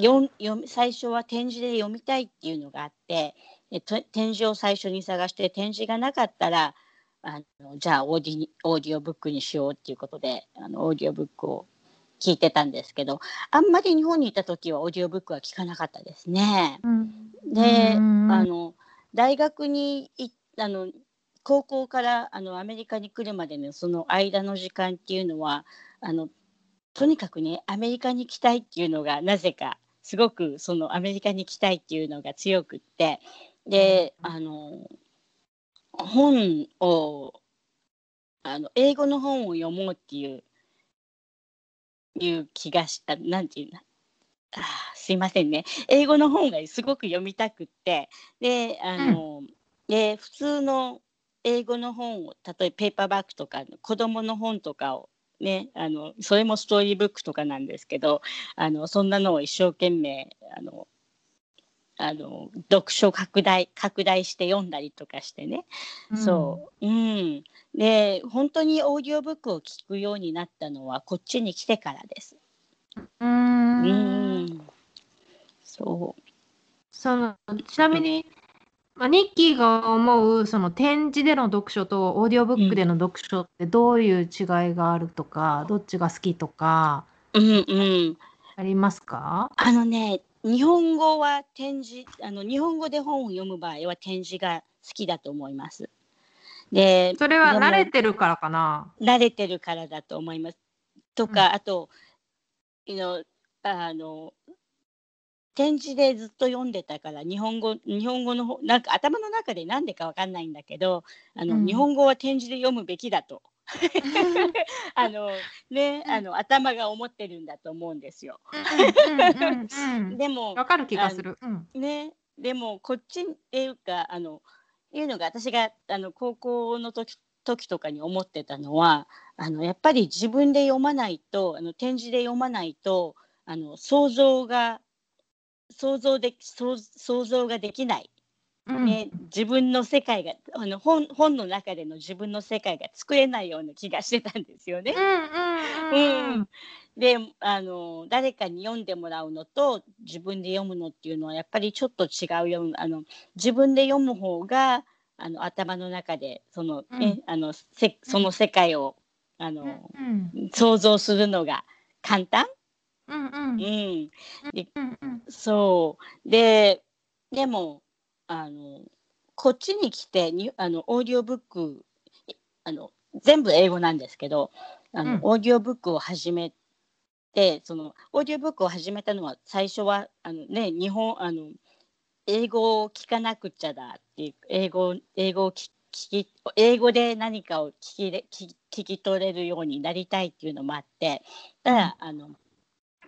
B: 読ん読み最初は展示で読みたいっていうのがあってえと展示を最初に探して展示がなかったらあのじゃあオーディにオーディオブックにしようっていうことであのオーディオブックを聞いてたんですけどあんまり日本にいた時はオーディオブックは聞かなかったですね。
A: うん
B: で、
A: うん
B: あの大学にいあの高校からあのアメリカに来るまでのその間の時間っていうのはあのとにかくねアメリカに行きたいっていうのがなぜかすごくそのアメリカに行きたいっていうのが強くってであの本をあの英語の本を読もうっていういう気がしたなんていうのあーすいませんね。英語の本がすごく読みたくってであの、で普通の英語の本を例えばペーパーバッグとか子供の本とかをねあのそれもストーリーブックとかなんですけどあのそんなのを一生懸命あのあの読書拡大拡大して読んだりとかしてね、そう、うん、で本当にオーディオブックを聞くようになったのはこっちに来てからです。
A: う。うん。
B: うん、そう
A: そのちなみに、まあ、ニッキーが思うその展示での読書とオーディオブックでの読書ってどういう違いがあるとか、どっちが好きとか
B: うんうん、
A: ありますか？
B: あのね日本語は展示あの日本語で本を読む場合は展示が好きだと思います。で
A: それは慣れてるからかな？
B: 慣れてるからだと思います。とか、あと you know あの展示でずっと読んでたから日本語日本語の方なんか頭の中でなんでかわかんないんだけどあの、
A: うん。
B: 日本語は展示で読むべきだと。あのねあの頭が思ってるんだと思うんですよ。でも
A: わかる気がする。うん。
B: ねでもこっちっていうかあのいうのが私があの高校の時時とかに思ってたのはあのやっぱり自分で読まないとあの展示で読まないとあの想像が想像で想想像ができない、
A: うん。
B: ね自分の世界があの本本の中での自分の世界が作れないような気がしてたんですよね。
A: うんうんうん。
B: であの誰かに読んでもらうのと自分で読むのっていうのはやっぱりちょっと違うよあの自分で読む方があの頭の中でその,、ねあのせその世界をあの、
A: うん。
B: 想像するのが簡単、
A: うんうん。
B: うん、で
A: うんうん。
B: そう。ででもあのこっちに来てにあのオーディオブックあの全部英語なんですけどあの、
A: うん。
B: オーディオブックを始めてそのオーディオブックを始めたのは最初はあの、ね、日本あの英語を聞かなくちゃだっていう英語英語を聞き英語で何かを聞き聞聞き取れるようになりたいっていうのもあってただあの、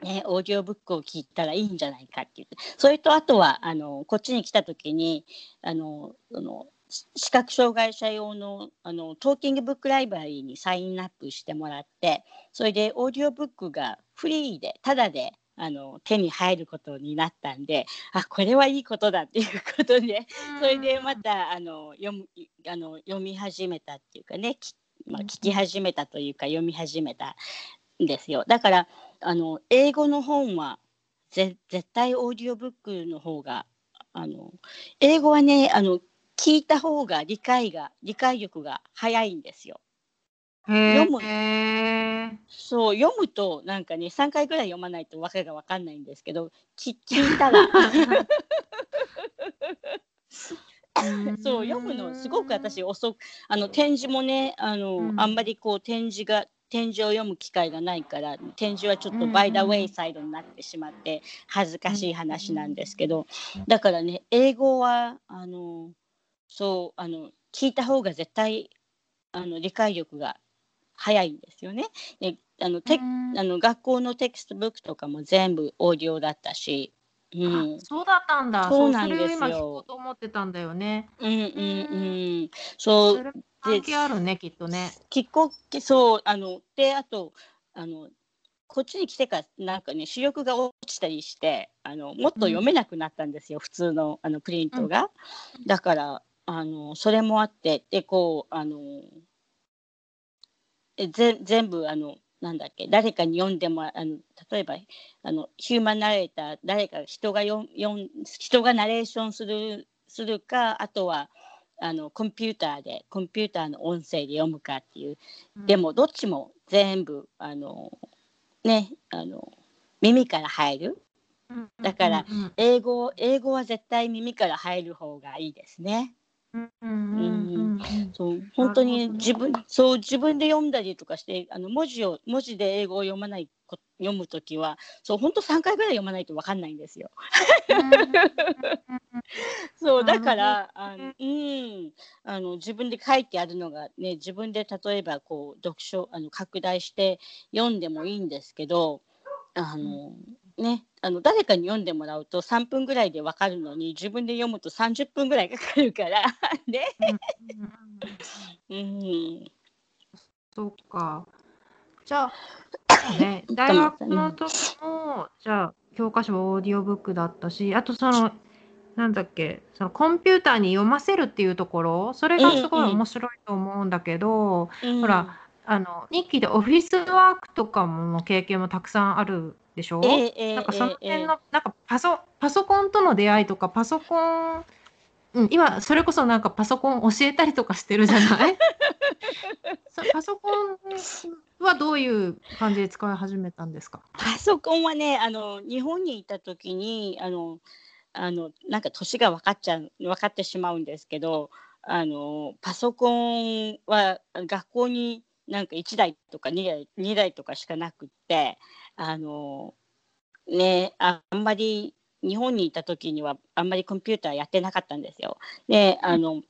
B: ね、オーディオブックを聞いたらいいんじゃないかって言ってそれとあとはあのこっちに来た時にあのその視覚障害者用のあのトーキングブックライブラリーにサインアップしてもらってそれでオーディオブックがフリーでタダであの手に入ることになったんであこれはいいことだっていうことでそれでまたあの読むあの読み始めたっていうかねまあ、聞き始めたというか読み始めたんですよ。だからあの英語の本は絶対オーディオブックの方があの英語はねあの聞いた方が理解が理解力が早いんですよ。
A: 読む。
B: そう読むとなんかね3回ぐらい読まないとわけが分かんないんですけど聞聞いたら。そう読むのすごく私遅くあの展示もねあの、うん、あんまりこう展示が点字を読む機会がないから点字はちょっと by the wayside になってしまって恥ずかしい話なんですけどだからね英語はあのそうあの聞いた方が絶対あの理解力が早いんですよね。であのテあの学校の textbook とかも全部オーディオだったし、
A: うん、そうだったんだ。そうなんですよ。それを今聞こうと思ってたんだよね。
B: うんうんうん。そう。
A: 関係あるねきっとね。
B: きっこそうあのであとあのこっちに来てからなんかね視力が落ちたりしてあのもっと読めなくなったんですよ、うん、普通のあのプリントが。うん、だからあのそれもあってでこうあのえぜ全部あのなんだっけ誰かに読んでもあの例えばあのヒューマンナレーター誰か人がよよん人がナレーションするするかあとはあのコンピューターでコンピューターの音声で読むかっていう、うん、でもどっちも全部あのねあの耳から入る。だから英語英語は絶対耳から入る方がいいですね。そう本当に自分そう自分で読んだりとかしてあの文字を文字で英語を読まない読む時はそう本当3回ぐらい読まないと分かんないんですよ。そうだからあの、うん、あの自分で書いてあるのがね自分で例えばこう読書あの拡大して読んでもいいんですけどあの、ね、あの誰かに読んでもらうと3分ぐらいで分かるのに自分で読むと30分ぐらいかかるから ね。うん、
A: そうか。じゃあ、ね、大学の時も、じゃあ教科書はオーディオブックだったしあとそのなんだっけそのコンピューターに読ませるっていうところそれがすごい面白いと思うんだけど、ほらあの日記でオフィスワークとかもの経験もたくさんあるでしょ、えー、なんかその辺の、えー、なんかパソパソコンとの出会いとかパソコン、うん、今それこそなんかパソコン教えたりとかしてるじゃない？パソコンはどういう感じで使い始めたんですか？
B: パソコンはねあの日本にいた時にあのあのなんか年が分かっちゃう分かってしまうんですけどあのパソコンは学校になんか1台とか2台 ,2 台とかしかなくってあのねあんまり日本にいた時にはあんまりコンピューターやってなかったんですよ。であの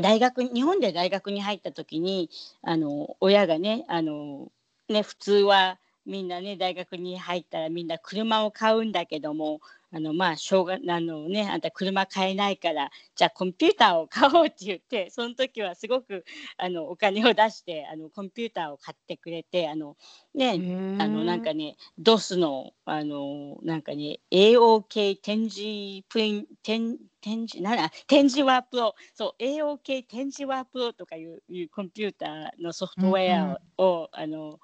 B: 大学日本で大学に入った時にあの親がねあのね普通はみんなね大学に入ったらみんな車を買うんだけどもあのまあしょうがあのねあんた車買えないからじゃあコンピューターを買おうって言ってその時はすごくあのお金を出してあのコンピューターを買ってくれてあのねあのなんかね DOS のあのなんかね AOK 展示プリン展展示なら展示ワープロそう AOK 展示ワープロとかいういうコンピューターのソフトウェアを、あの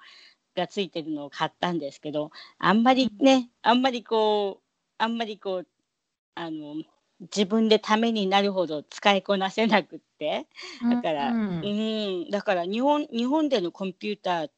B: がついてるのを買ったんですけどあんまりねあんまりこうあんまりこうあの自分でためになるほど使いこなせなくってだから、うん、うん、だから日本日本でのコンピューターっ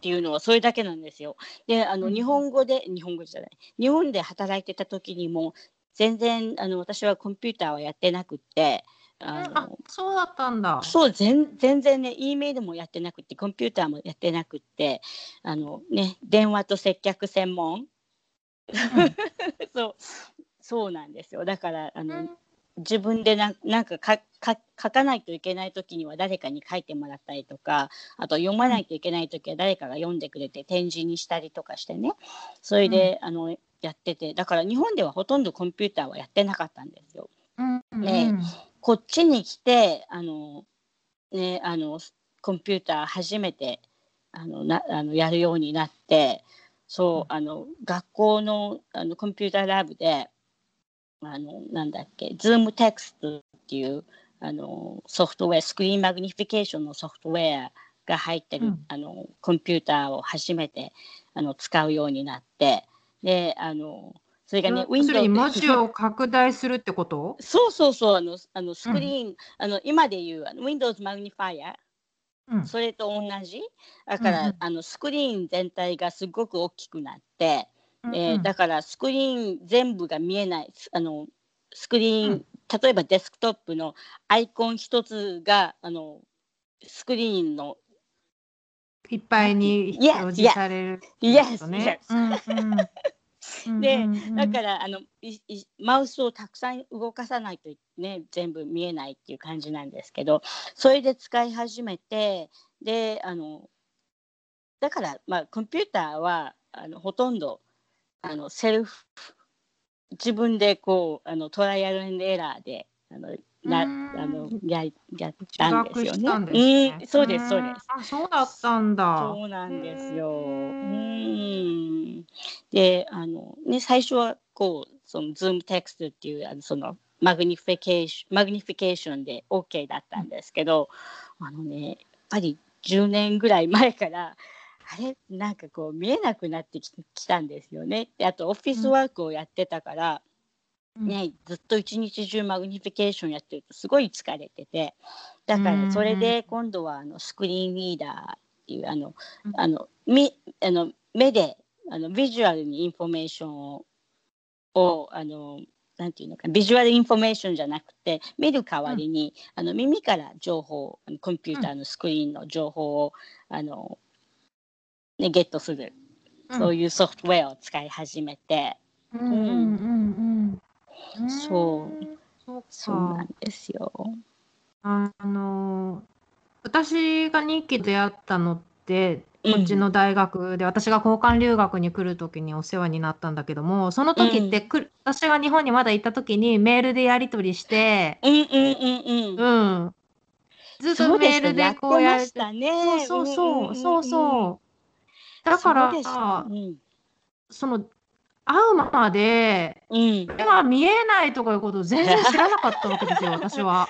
B: ていうのはそれだけなんですよ。であの日本語で、日本語じゃない日本で働いてた時にも全然あの私はコンピューターはやってなくって
A: あの、そうだったんだ。
B: そう全全然ね E メールもやってなくてコンピューターもやってなくってあのね電話と接客専門、うん、そうそうなんですよ。だからあの、
A: うん。
B: 自分でなんなんかかか書かないといけない時には誰かに書いてもらったりとかあと読まないといけない時は誰かが読んでくれて展示にしたりとかしてね。それで、あのやっててだから日本ではほとんどコンピューターはやってなかったんですよ。
A: うんうん。
B: ねこっちに来てあの、ね、あのコンピューター初めてあのなあのやるようになってそうあの学校のあの computer lab であのなんだっけ Zoom テクストっていうあのソフトウェア screen magnification のソフトウェアが入ってる、
A: うん。
B: あのコンピューターを初めてあの使うようになってであのそれがね、
A: 要するに文字を拡大するってこと？
B: そうそうそうあのあのスクリーン、あの今でいうあの Windows Magnifier
A: うん。
B: それと同じ？だから、
A: うん。うん
B: あのスクリーン全体がすごく大きくなって、えー
A: うん。
B: だからスクリーン全部が見えないすあのスクリーン、
A: うん。
B: 例えばデスクトップのアイコン一つがあのスクリーンの
A: いっぱいに表示されるね。
B: yes. でだからあのいいマウスをたくさん動かさないとね全部見えないっていう感じなんですけどそれで使い始めてであのだからまあコンピューターはあのほとんどあのセルフ自分でこうあの trial error であのなあ
A: うん
B: のややったんですよね。
A: ね
B: うん、そうですそうです。
A: あ、そうだったんだ。
B: そうなんですよ。うん。で、あのね最初はこうその ZoomText っていうあのその magnification magnification で OK だったんですけど、あのねやっぱり10年ぐらい前から。あれ？なんかこう見えなくなってききたんですよね。であとオフィスワークをやってたから、
A: うん
B: ね、ずっと一日中 magnification やってるとすごい疲れてて。だからそれで今度はあのスクリーンリーダーっていうあの
A: うん。
B: あのみあの目であのビジュアルにインフォメーションををあのなんていうのかビジュアルインフォメーションじゃなくて見る代わりに、あの耳から情報コンピューターのスクリーンの情報を、あのね、ゲットする、そういうソフトウェアを使い始めて。
A: うんうんうんうん。
B: そう
A: うん。そう
B: そうな
A: か
B: ん。ですよ。
A: あの私が日記で出会ったのって
B: うん
A: こっちの大学で、私が交換留学に来る時にお世話になったんだけどもその時ってくる、私が日本にまだ行った時にメールでやり取りして、
B: うんうんうんうん。
A: うん、ずっとメールでこうや
B: やっ
A: る
B: てね。
A: そうそうそうそう
B: う
A: そうだから
B: そ
A: その会うまで
B: うん。
A: 目が見えないとかいうことを全然知らなかったわけですよ 私は。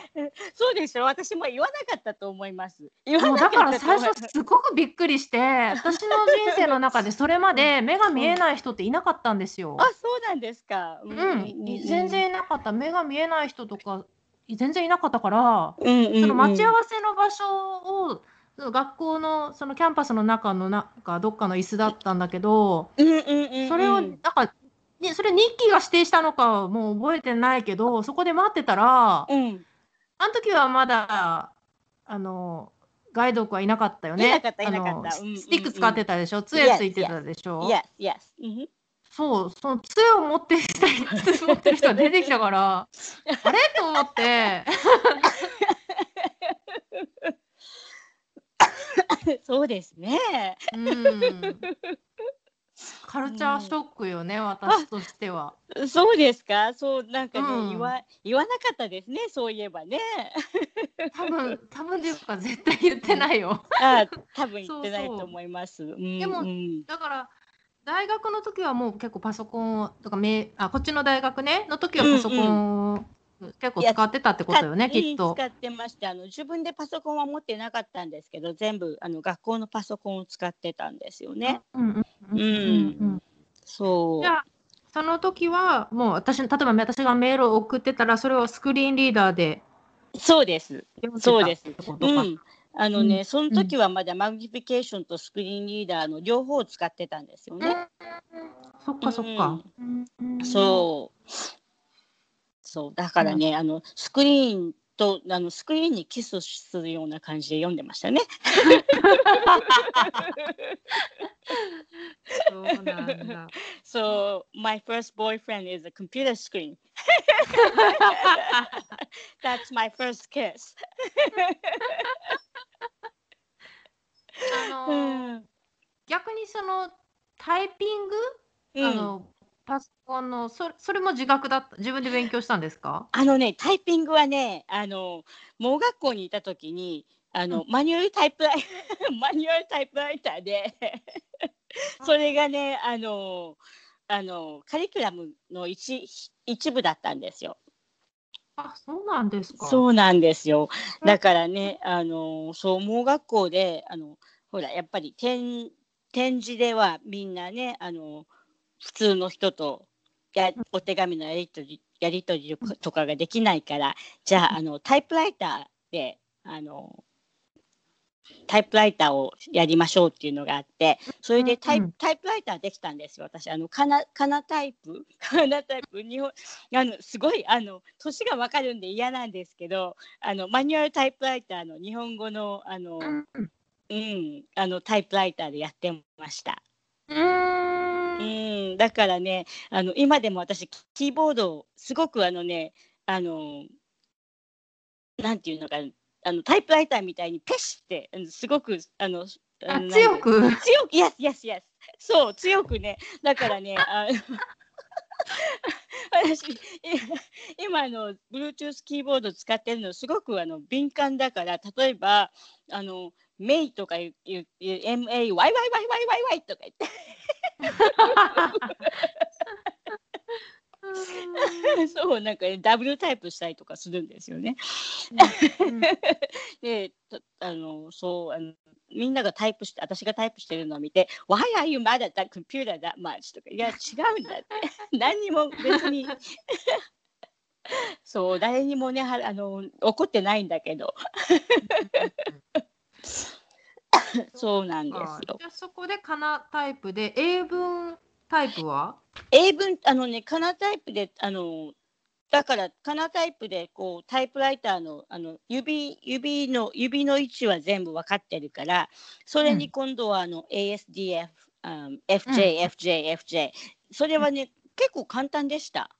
B: そうでしょ？私も言わなかったと思います。言わなか
A: だから最。初すごくびっくりして私の人生の中でそれまで目が見えない人っていなかったんですよ。
B: あ、そうなんですか。う
A: うん、全。然いなかった目が見えない人とか全然いなかったから、
B: うんうんうん。
A: その待ち合わせの場所を学校のそのキャンパスの中のなんかどっかの椅子だったんだけど。それをなんか、ね、それ日記が指定したのかはもう覚えてないけどそこで待ってたら
B: うん。
A: あの時はまだあのガイドはいなかったよね。
B: いなかったいなかった。
A: あの
B: うんうんうん。
A: スティック使ってたでしょ？杖ついてたでしょ？そう、その杖を持って持ってる人が出てきたから、あれ？と思って、
B: そうですね。
A: うん。カルチャーショックよね、私としては。
B: そうですか？そうなんかね、
A: うん
B: 言わ言わなかったですね。そういえばね。
A: 多分、多分っていうか絶対言ってないよ。
B: あ、多分言
A: そう
B: ってない
A: そう
B: と思います。うん
A: でも
B: うん
A: だから、大学の時はもう結構パソコンをとかめあこっちの大学ねの時はパソコンを結構使ってたってことよね、
B: 使
A: きっと。
B: 使ってましてあの自分でパソコンは持ってなかったんですけど全部あの学校のパソコンを使ってたんですよね。
A: うんうんうんうんうん
B: そう。
A: じゃあその時はもう私例えば私がメールを送ってたらそれをスクリーンリーダーで
B: そうです。そうです。うん。あのね、
A: うん
B: その時はまだ magnification とスクリーンリーダーの両方を使ってたんですよね。
A: そっかそっか。うん
B: そう。そうだからね、あのスクリーンとあのスクリーンにキスするような感じで読んでましたね。
A: そうなんだ。
B: So my first boyfriend is a computer screen. That's my first kiss.
A: あ
B: う
A: の
B: ん
A: 逆にそのタイピング、
B: うん
A: あのパソコンのそそれも自学だった自分で勉強したんですか？
B: あのね、タイピングはね、あの、盲学校にいたときに、あの、マニュアルタイプライ、マニュアルタイプライターで、それがね、あの、あの、カリキュラムの一一部だったんですよ。
A: あ、そうなんですか。
B: そうなんですよ。
A: うん
B: だからね、あの、そう、盲学校で、あの、ほら、やっぱり展、展示ではみんなね、あの、普通の人とやお手紙のやり取り、やり取りとかができないから、じゃあ、あの、タイプライターで、あの、タイプライターをやりましょうっていうのがあって、それでタイ,、プライターできたんですよ、私。あの、カナ、カナタイプ、カナタイプ、日本、あの、すごい、あの、年がわかるんで嫌なんですけど、あの、マニュアルタイプライターの日本語の、あの、
A: うん
B: あの、タイプライターでやってました。
A: うーん
B: うん、だからね、あの、今でも私、キーボードを、すごくあのね、あの、なんていうのか、あの、タイプライターみたいにペシって、すごく、あの、
A: あ強く？
B: 強く、yes, yes, yes. そう、強くね。だからね、あの 私、い今あの、Bluetooth キーボード使ってるの、すごくあの敏感だから、例えば、あの、メイとか言う、言う言う MA、ワイワイワイワイワイワイとか言って、そう、なんか、ね、ダブルタイプしたりとかするんですよね。
A: うん
B: で、とあの、そう、あの、みんながタイプして、私がタイプしてるのを見て、Why are you mad at that computer that much? とか、いや、違うんだって。何にも別に。そう、誰にもね、はあの、怒ってないんだけど。そうなんですよ。
A: じゃあそこでかなタイプで英文タイプは？
B: 英文、あのね、カナタイプで、あの、だから、カナタイプで、こう、タイプライターの、あの、指、指の、指の位置は全部分かってるから、それに今度は、あの、ASDF、あ FJ、FJ、FJ。それはね、結構簡単でした。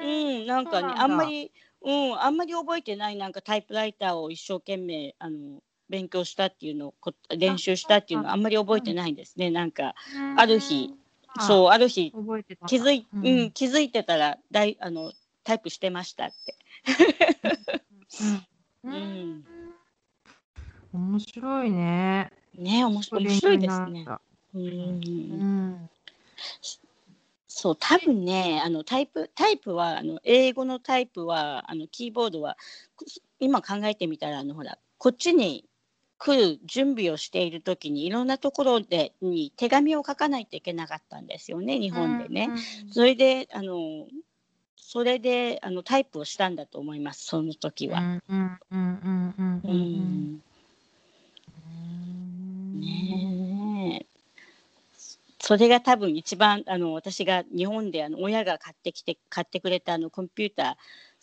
B: うん、なんかね、あんまり、うん、あんまり覚えてない、なんかタイプライターを一生懸命、あの、勉強したっていうのをこ、練習したっていうのあんまり覚えてないんですね。なんか、ある日
A: う
B: そう、ある日、気づい、
A: う
B: うんん、気づいてたら、だい、あの、タイプしてましたって。
A: うん
B: うん
A: 面白いね。
B: ね、面白い、面白いですねう。
A: うんん。
B: そう、多分ね、あの、タイプ、タイプは、あの、英語のタイプは、あの、キーボードは。く今考えてみたら、あの、ほら、こっちに。来る準備をしている時にいろんなところでに手紙を書かないといけなかったんですよね日本でね。それであのそれであのタイプをしたんだと思いますその時
A: うん。
B: は。ねえそれが多分一番あの私が日本であの親が買ってきて買ってくれたあのコンピューター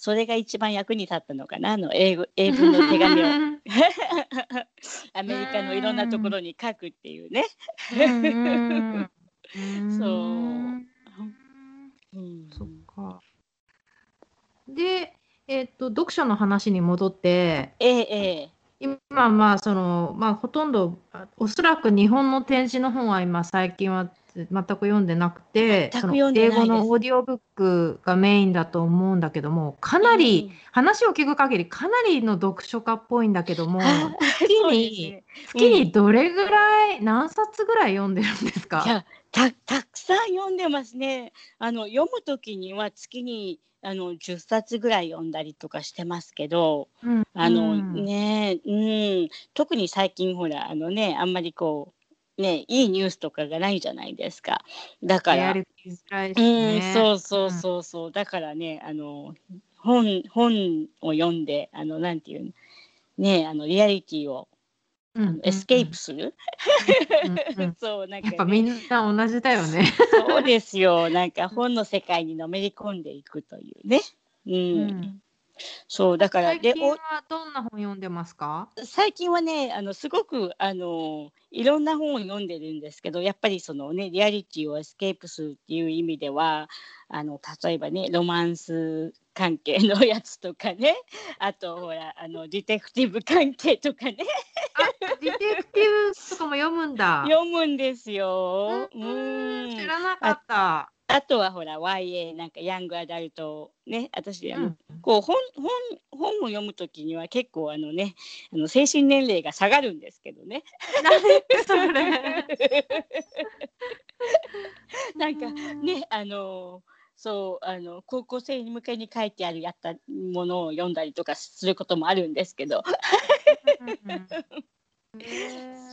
B: それが一番役に立ったのかな？あの英語英文の手紙を。アメリカのいろんなところに書くっていうね。そう。
A: うん。
B: うん。
A: そっか。で、えっと読書の話に戻って、
B: ええええ
A: 今まあそのまあほとんどあおそらく日本の展示の本は今最近は全く読んでなくて、
B: 全く
A: その
B: 読んでないです
A: 英語のオーディオブックがメインだと思うんだけども、かなり、話を聞く限りかなりの読書家っぽいんだけども、
B: あ
A: 月に
B: ね
A: 月にどれぐらい、何冊ぐらい読んでるんですか？
B: いやたたくさん読んでますね。あの読む時には月にあの10冊ぐらい読んだりとかしてますけど、
A: うん
B: あの、
A: うん
B: ねうん特に最近ほらあのねあんまりこうねいいニュースとかがないじゃないですか。だから、
A: やりづらいし
B: うん
A: ね。
B: そうそうそうそうだからねあの本本を読んであのなんていうのねあのリアリティを
A: うん
B: escape する？
A: うんうん
B: そうなんか、ね、
A: やっぱみんな同じだよね。
B: そうですよ。なんか本の世界にのめり込んでいくというね。うん。
A: うん
B: そうだから
A: 最近はどんな本読んでますか？
B: 最近はねあのすごくあのいろんな本を読んでるんですけどやっぱりそのねリアリティを escape するっていう意味ではあの例えばねロマンス関係のやつとかねあとほらあのディテクティブ関係とかね
A: あ、ディテクティブとかも読むんだ。
B: 読むんですよ。
A: う
B: うん
A: ん知らなかった。
B: あとはほら YA なんかヤングアダルトね私
A: うん
B: こう本本本を読むときには結構あのねあの精神年齢が下がるんですけどね。
A: 何それ。
B: なんかねあのそうあの高校生に向けに書いてあるやったものを読んだりとかすることもあるんですけど。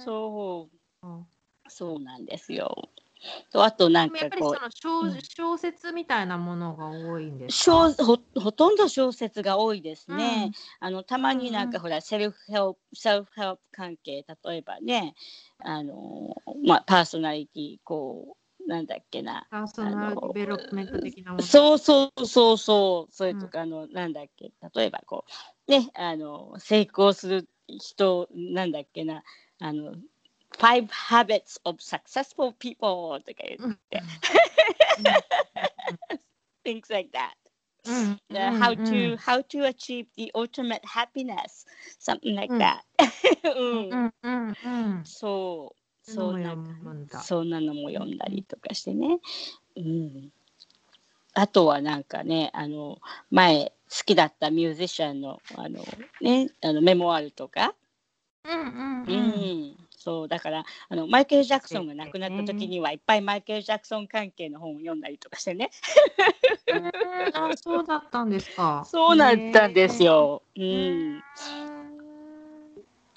B: そう。
A: うん。
B: そうなんですよ。とあとなん
A: でもやっぱり
B: かこ
A: そうの小小説みたいなものが多いんです
B: 小
A: か。
B: ほほとんど小説が多いですね。あのたまになんか
A: うん。
B: ほら、 self-help self-help 関係例えばねあのまあパーソナリティこうなんだっけな
A: personal development 的なもの。
B: そうそうそうそうそれとか、あのなんだっけ例えばこうねあの成功する人なんだっけなあの Five Habits of Successful People とか言
A: うん
B: って、things like that
A: うん。
B: Uh,
A: うん
B: how
A: うん
B: to how to achieve the ultimate happiness something like
A: うん
B: that。そう
A: そ
B: んか
A: むんだ。
B: そんなのも読んだりとかしてね、うん、あとはなんかねあの前好きだったミュージシャンのあの、ね、あのメモアルとか、
A: うんうん
B: う
A: うんん。
B: そうだからあのマイケル・ジャクソンが亡くなった時にはいっぱいマイケル・ジャクソン関係の本を読んだりとかしてね
A: うんあ、そうだったんですか。
B: そうなったんですよ。う。ん、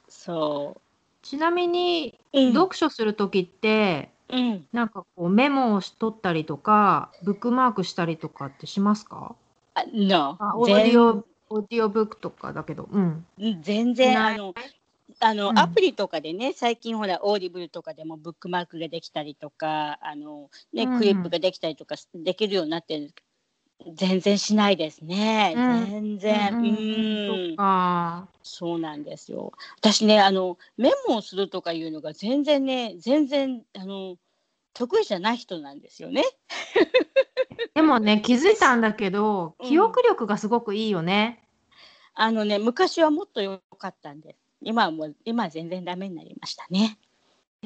B: そ
A: ちなみに、
B: う、うん、
A: 読書するときって、
B: うん。
A: なんかこうメモをしとったりとか、ブックマークしたりとかってしますか？
B: あ No
A: あオーディオ、オーディオブックとかだけど。うん。
B: 全全然あのあの、
A: うん。
B: アプリとかでね最近ほら Audible とかでもブックマークができたりとかあの、ね
A: うん。
B: クリップができたりとかできるようになってるんですけど全然しないですね、
A: うん
B: 全然うんん
A: ううんそ
B: うなんですよ私ねあのメモをするとかいうのが全然ね全然あの得意じゃない人なんですよね。
A: でもね、気づいたんだけど、
B: うん
A: 記憶力がすごくいいよね。
B: あのね昔はもっと良かったんです。今はもう今は全然ダメになりましたね。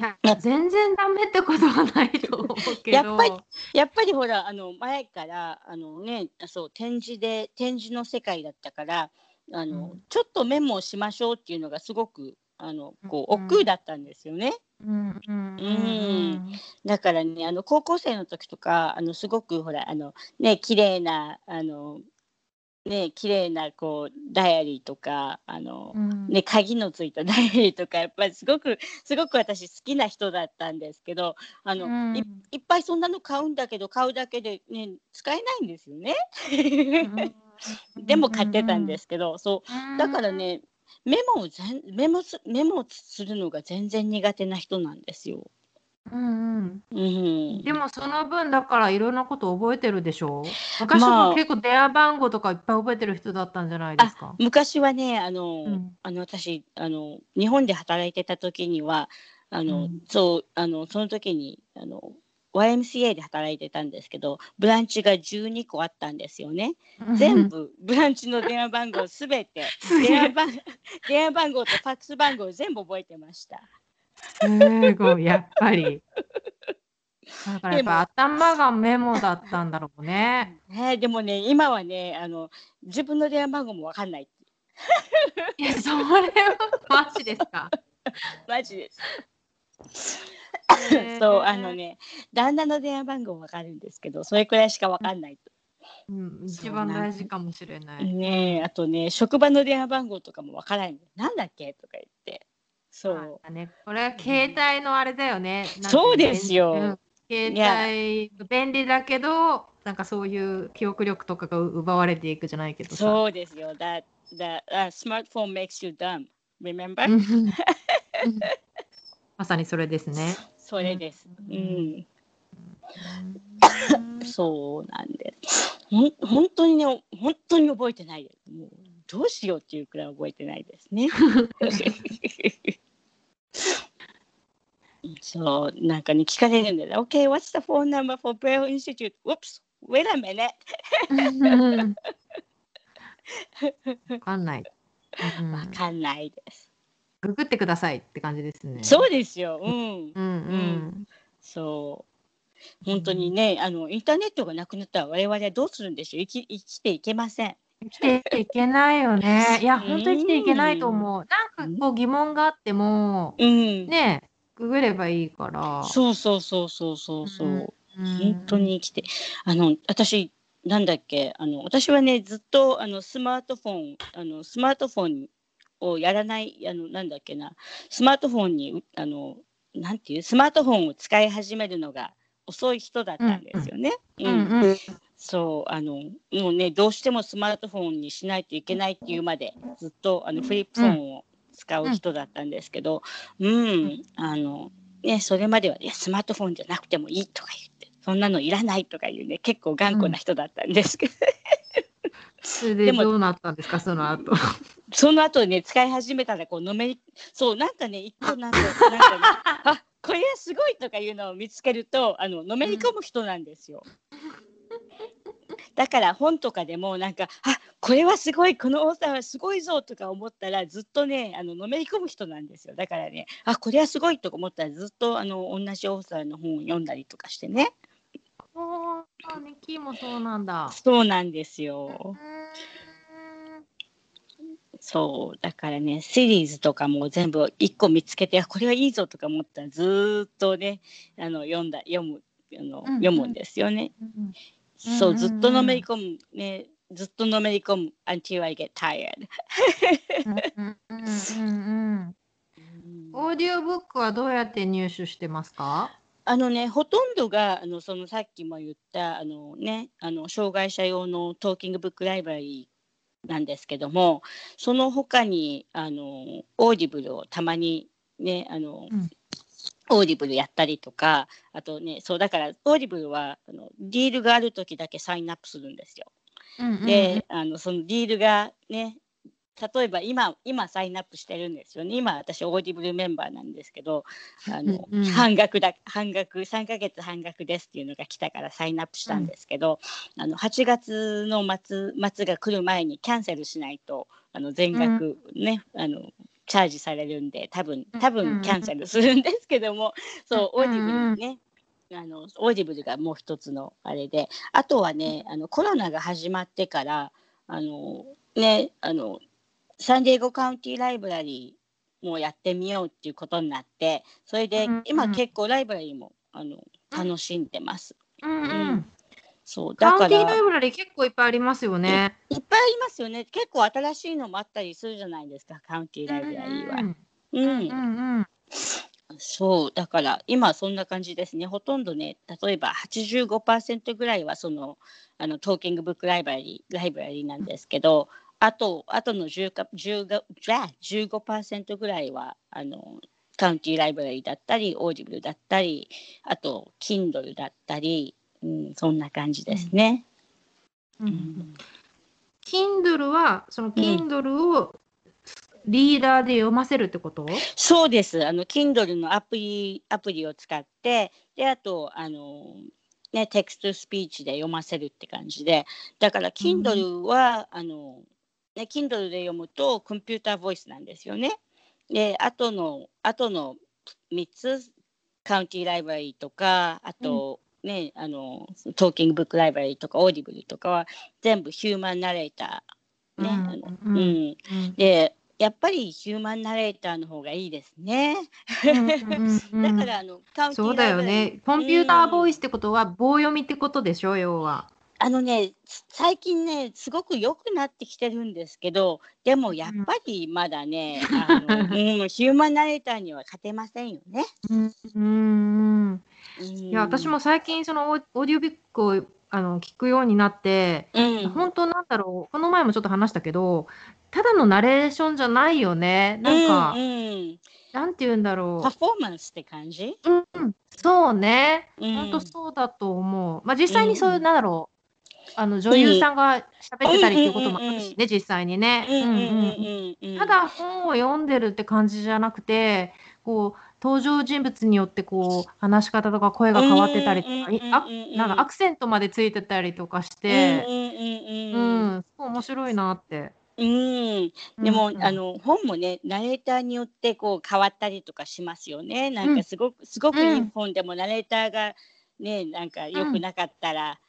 A: いや
B: や
A: 全然ダメってことはないと思うけど。
B: やっぱりやっぱりほらあの前からあのねそう展示で展示の世界だったからあの、
A: うん
B: ちょっとメモをしましょうっていうのがすごくあのこう
A: うん
B: 億劫だったんですよね。
A: うんうんうん
B: だからねあの高校生の時とかあのすごくほらあのね綺麗なあのね綺麗なこうダイアリーとかあの、
A: うん。
B: ね、鍵のついたダイアリーとかやっぱりすごくすごく私好きな人だったんですけどあの、
A: うん。
B: いいっぱいそんなの買うんだけど買うだけで、ね、使えないんですよね。でも買ってたんですけど、そう。だから、ねメモを全メモすメモするのが全然苦手な人なんですよ。
A: うんうん、
B: うん、
A: でもその分だからいろんなこと覚えてるでしょ？昔
B: まあ。
A: も結構電話番号とかいっぱい覚えてる人だったんじゃないですか？
B: 昔はねあの、
A: うん。
B: あの私あの日本で働いてた時にはあの、
A: うん。
B: そうあのその時にあの YMCA で働いてたんですけどブランチが12個あったんですよね。全部ブランチの電話番号すべて
A: すげえ。
B: 電話番電話番号とファックス番号全部覚えてました。
A: すごいやっぱり。だからやっぱ頭がメモだったんだろうね。
B: ね、でもね今はねあの自分の電話番号もわかんない
A: いやそれはマジですか。
B: マジです。そうあのね旦那の電話番号わかるんですけどそれくらいしかわかんないと。
A: うん、一番大事かもしれない。
B: ねえあとね職場の電話番号とかもわからないなんだっけ？とか言ってそう。
A: あね、これは携帯のあれだよね。
B: そうですよ。
A: うん。携帯便利だけど、なんかそういう記憶力とかが奪われていくじゃないけどさ。
B: そうですよ。That, that、uh, smartphone makes you dumb. Remember、
A: まさにそれですね。
B: それです、
A: う
B: うん。んそうなんです。ほん本当にね本当に覚えてない。ですもうどうしようっていうくらい覚えてないですね。そう、なんかね、聞かれるんだよ。Okay, what's the phone number for Braille Institute? Whoops, wait a minute.
A: わかんない。
B: かんないです。
A: ググってくださいって感じですね。
B: そうですよ。うん。
A: うんうん。
B: そう。本当にね、あのインターネットがなくなったら我々はどうするんでしょう生き生きていけません。
A: 生きていけないよね。いや、
B: うん
A: 本当に生きていけないと思う。なんかこう疑問があっても、
B: うん。
A: ね、ググればいいから。
B: そうそうそうそうそうそう。
A: うん
B: 本当。に生きてあの私なんだっけあの私はねずっとあのスマートフォンあのスマートフォンをやらないあのなんだっけなスマートフォンにあのなんていうスマートフォンを使い始めるのが遅い人だったんですよね。
A: うんうん。
B: そうあのもうねどうしてもスマートフォンにしないといけないっていうまでずっとあのフリップフォンを使う人だったんですけど、うん、あのねそれまではいやスマートフォンじゃなくてもいいとか言ってそんなのいらないとかいうね結構頑固な人だったんですけど、
A: それでどうなったんですか、その後。
B: その後ね使い始めたらこうのめりそうなんかね一個なんかなんか、ね、あこれすごいとかいうのを見つけるとあののめり込む人なんですよ。だから本とかでもなんかあこれはすごいこのオーサーはすごいぞとか思ったらずっとねあののめり込む人なんですよ。だからねあこれはすごいとか思ったらずっとあの同じオーサーの本を読んだりとかしてね。
A: おー、ネキもそうなんだ。
B: そうなんですよ。そうだからねシリーズとかも全部一個見つけてあこれはいいぞとか思ったらずーっとねあの読んだ読むあの、
A: うんうん。
B: 読むんですよね。
A: うん
B: う
A: んうんうん
B: ずっとのめり込むね。ずっとのめり込む until I get tired。
A: うんうんうんうんオーディオブックはどうやって入手してますか？
B: あのねほとんどがあのそのさっきも言ったあのねあの障害者用の Talking Book Library なんですけどもその他にあの Audible をたまにねあの、
A: うん
B: Audible やったりとかあとねそうだから Audible はあの deal がある時だけ sign up するんですよ。で、あのその deal がね例えば今今 sign up してるんですよね。今私 Audible member なんですけどあの、
A: うんうん。
B: 半額だ半額3ヶ月半額ですっていうのが来たから sign up したんですけど、あの8月の末末が来る前にキャンセルしないとあの全額ね、あのチャージされるんで多分多
A: うんうんうん
B: 分キャンセルするんですけども、そう、
A: うんうん
B: Audible にね、あの Audible がもう一つのあれであとはねあのコロナが始まってからあのねあのサンディエゴカウンティライブラリーもやってみようっていうことになってそれで
A: うんうん
B: 今結構ライブラリーもあの楽しんでます。
A: うんう
B: うん
A: ん。
B: そうだから
A: カウンティーライブラリー結構いっぱいありますよね。
B: いっぱいありますよね結構新しいのもあったりするじゃないですかカウンティライブラリーは。
A: うん
B: うん
A: うんうん。
B: そうだから今そんな感じですねほとんどね例えば85%ぐらいはそのあの Talking Book Library library なんですけどあとあとの10か10がじゃあ15%ぐらいはあの county library だったり Audible だったりあと Kindle だったり、うん、そんな感じですね。
A: う
B: うんん
A: Kindle はその Kindle をリーダーで読ませるってこと？
B: そうです。あの Kindle のアプリアプリを使って、であとあのね text-to-speech で読ませるって感じで、だから Kindle は、あのね Kindle で読むと computer voice なんですよね。で、あとのあとの三つ county library とか、あと、ねあの Talking Book Library とか Audible とかは全部 human narrator ね。あの
A: うんうん
B: うん
A: うん
B: でやっぱり human narrator の方がいいですね。
A: うん
B: だからあのカウン
A: そうだよね。コンピューターボイ
B: ス、
A: スってことは棒読みってことでしょ、要は。
B: あのね最近ねすごく良くなってきてるんですけどでもやっぱりまだね、あのうん、ヒューマンナレーターには勝てませんよね。
A: うんうん。
B: うん、
A: いや、私も最近そのオーディオブックをあの聞くようになって、
B: うん、
A: 本当なんだろう、この前もちょっと話したけど、ただのナレーションじゃないよね。なんか、
B: うんうん
A: なんて言うんだろ
B: パフォーマンスって感じ、
A: う。うん、そうね。
B: うん
A: 本当そうだと思う。まあ実際にそういう、
B: うん
A: なんだろう。あの女優さんが喋ってたりっていうこともあるしね、実際にね。
B: うんうんうんうん
A: ただ本を読んでるって感じじゃなくて、こう登場人物によってこう話し方とか声が変わってたりとか、あなんかアクセントまでついてたりとかして、
B: うんうん
A: う
B: うん、
A: すごい面白いなって。
B: うん、でも、
A: うんうん
B: あの本もねナレーターによってこう変わったりとかしますよね。なんかすごくすごくいい本でもナレーターがねなんか良くなかったら、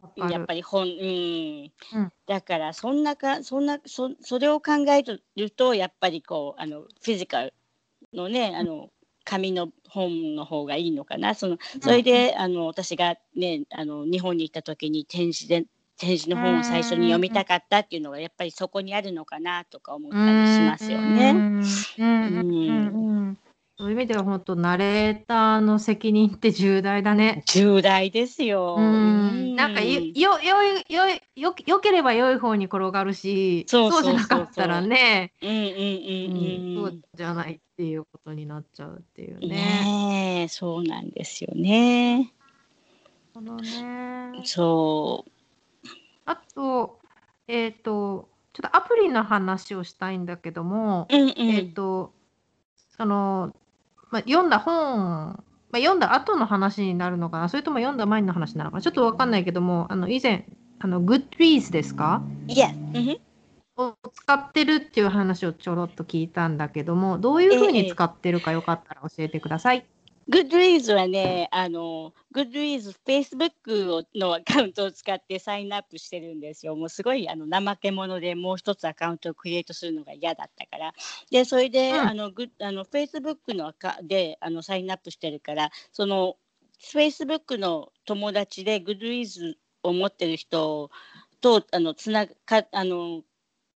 A: わかる
B: やっぱり本、うん
A: うん
B: だからそんなかそんなそそれを考えるとやっぱりこうあのフィジカルのねあの紙の本の方がいいのかな？そのそれで、あの私がねあの日本に行った時に展示で展示の本を最初に読みたかったっていうのがやっぱりそこにあるのかなとか思ったりしますよ
A: う
B: ね。
A: うんそういう意味では本当ナレーターの責任って重大だね。
B: 重大ですよ。
A: うんなんかよよよいよいよよければ良い方に転がるし、
B: そう
A: じゃなかったらね、
B: うんうんうん
A: うん
B: うん
A: そうじゃないっていうことになっちゃうっていうね。
B: ねえそうなんですよね。
A: このね。
B: そ
A: あとえっ、とちょっとアプリの話をしたいんだけども、
B: う。うんう
A: えっ、
B: ん。
A: とそのまあ読んだ本まあ、読んだ後の話になるのかな？それとも読んだ前の話なのかな？ちょっとわかんないけどもあの以前あの Goodreads ですか？を使ってるっていう話をちょろっと聞いたんだけどもどういうふうに使ってるかよかったら教えてください。
B: Goodreads はね、あの、Goodreads Facebook をのアカウントを使ってサインアップしてるんですよ。もうすごいあの怠け者でもう一つアカウントをクリエイトするのが嫌だったから。で、それで、
A: うん
B: あの、グあの Facebook のアカであのサインアップしてるから、その Facebook の友達で Goodreads を持ってる人とあのつなかあの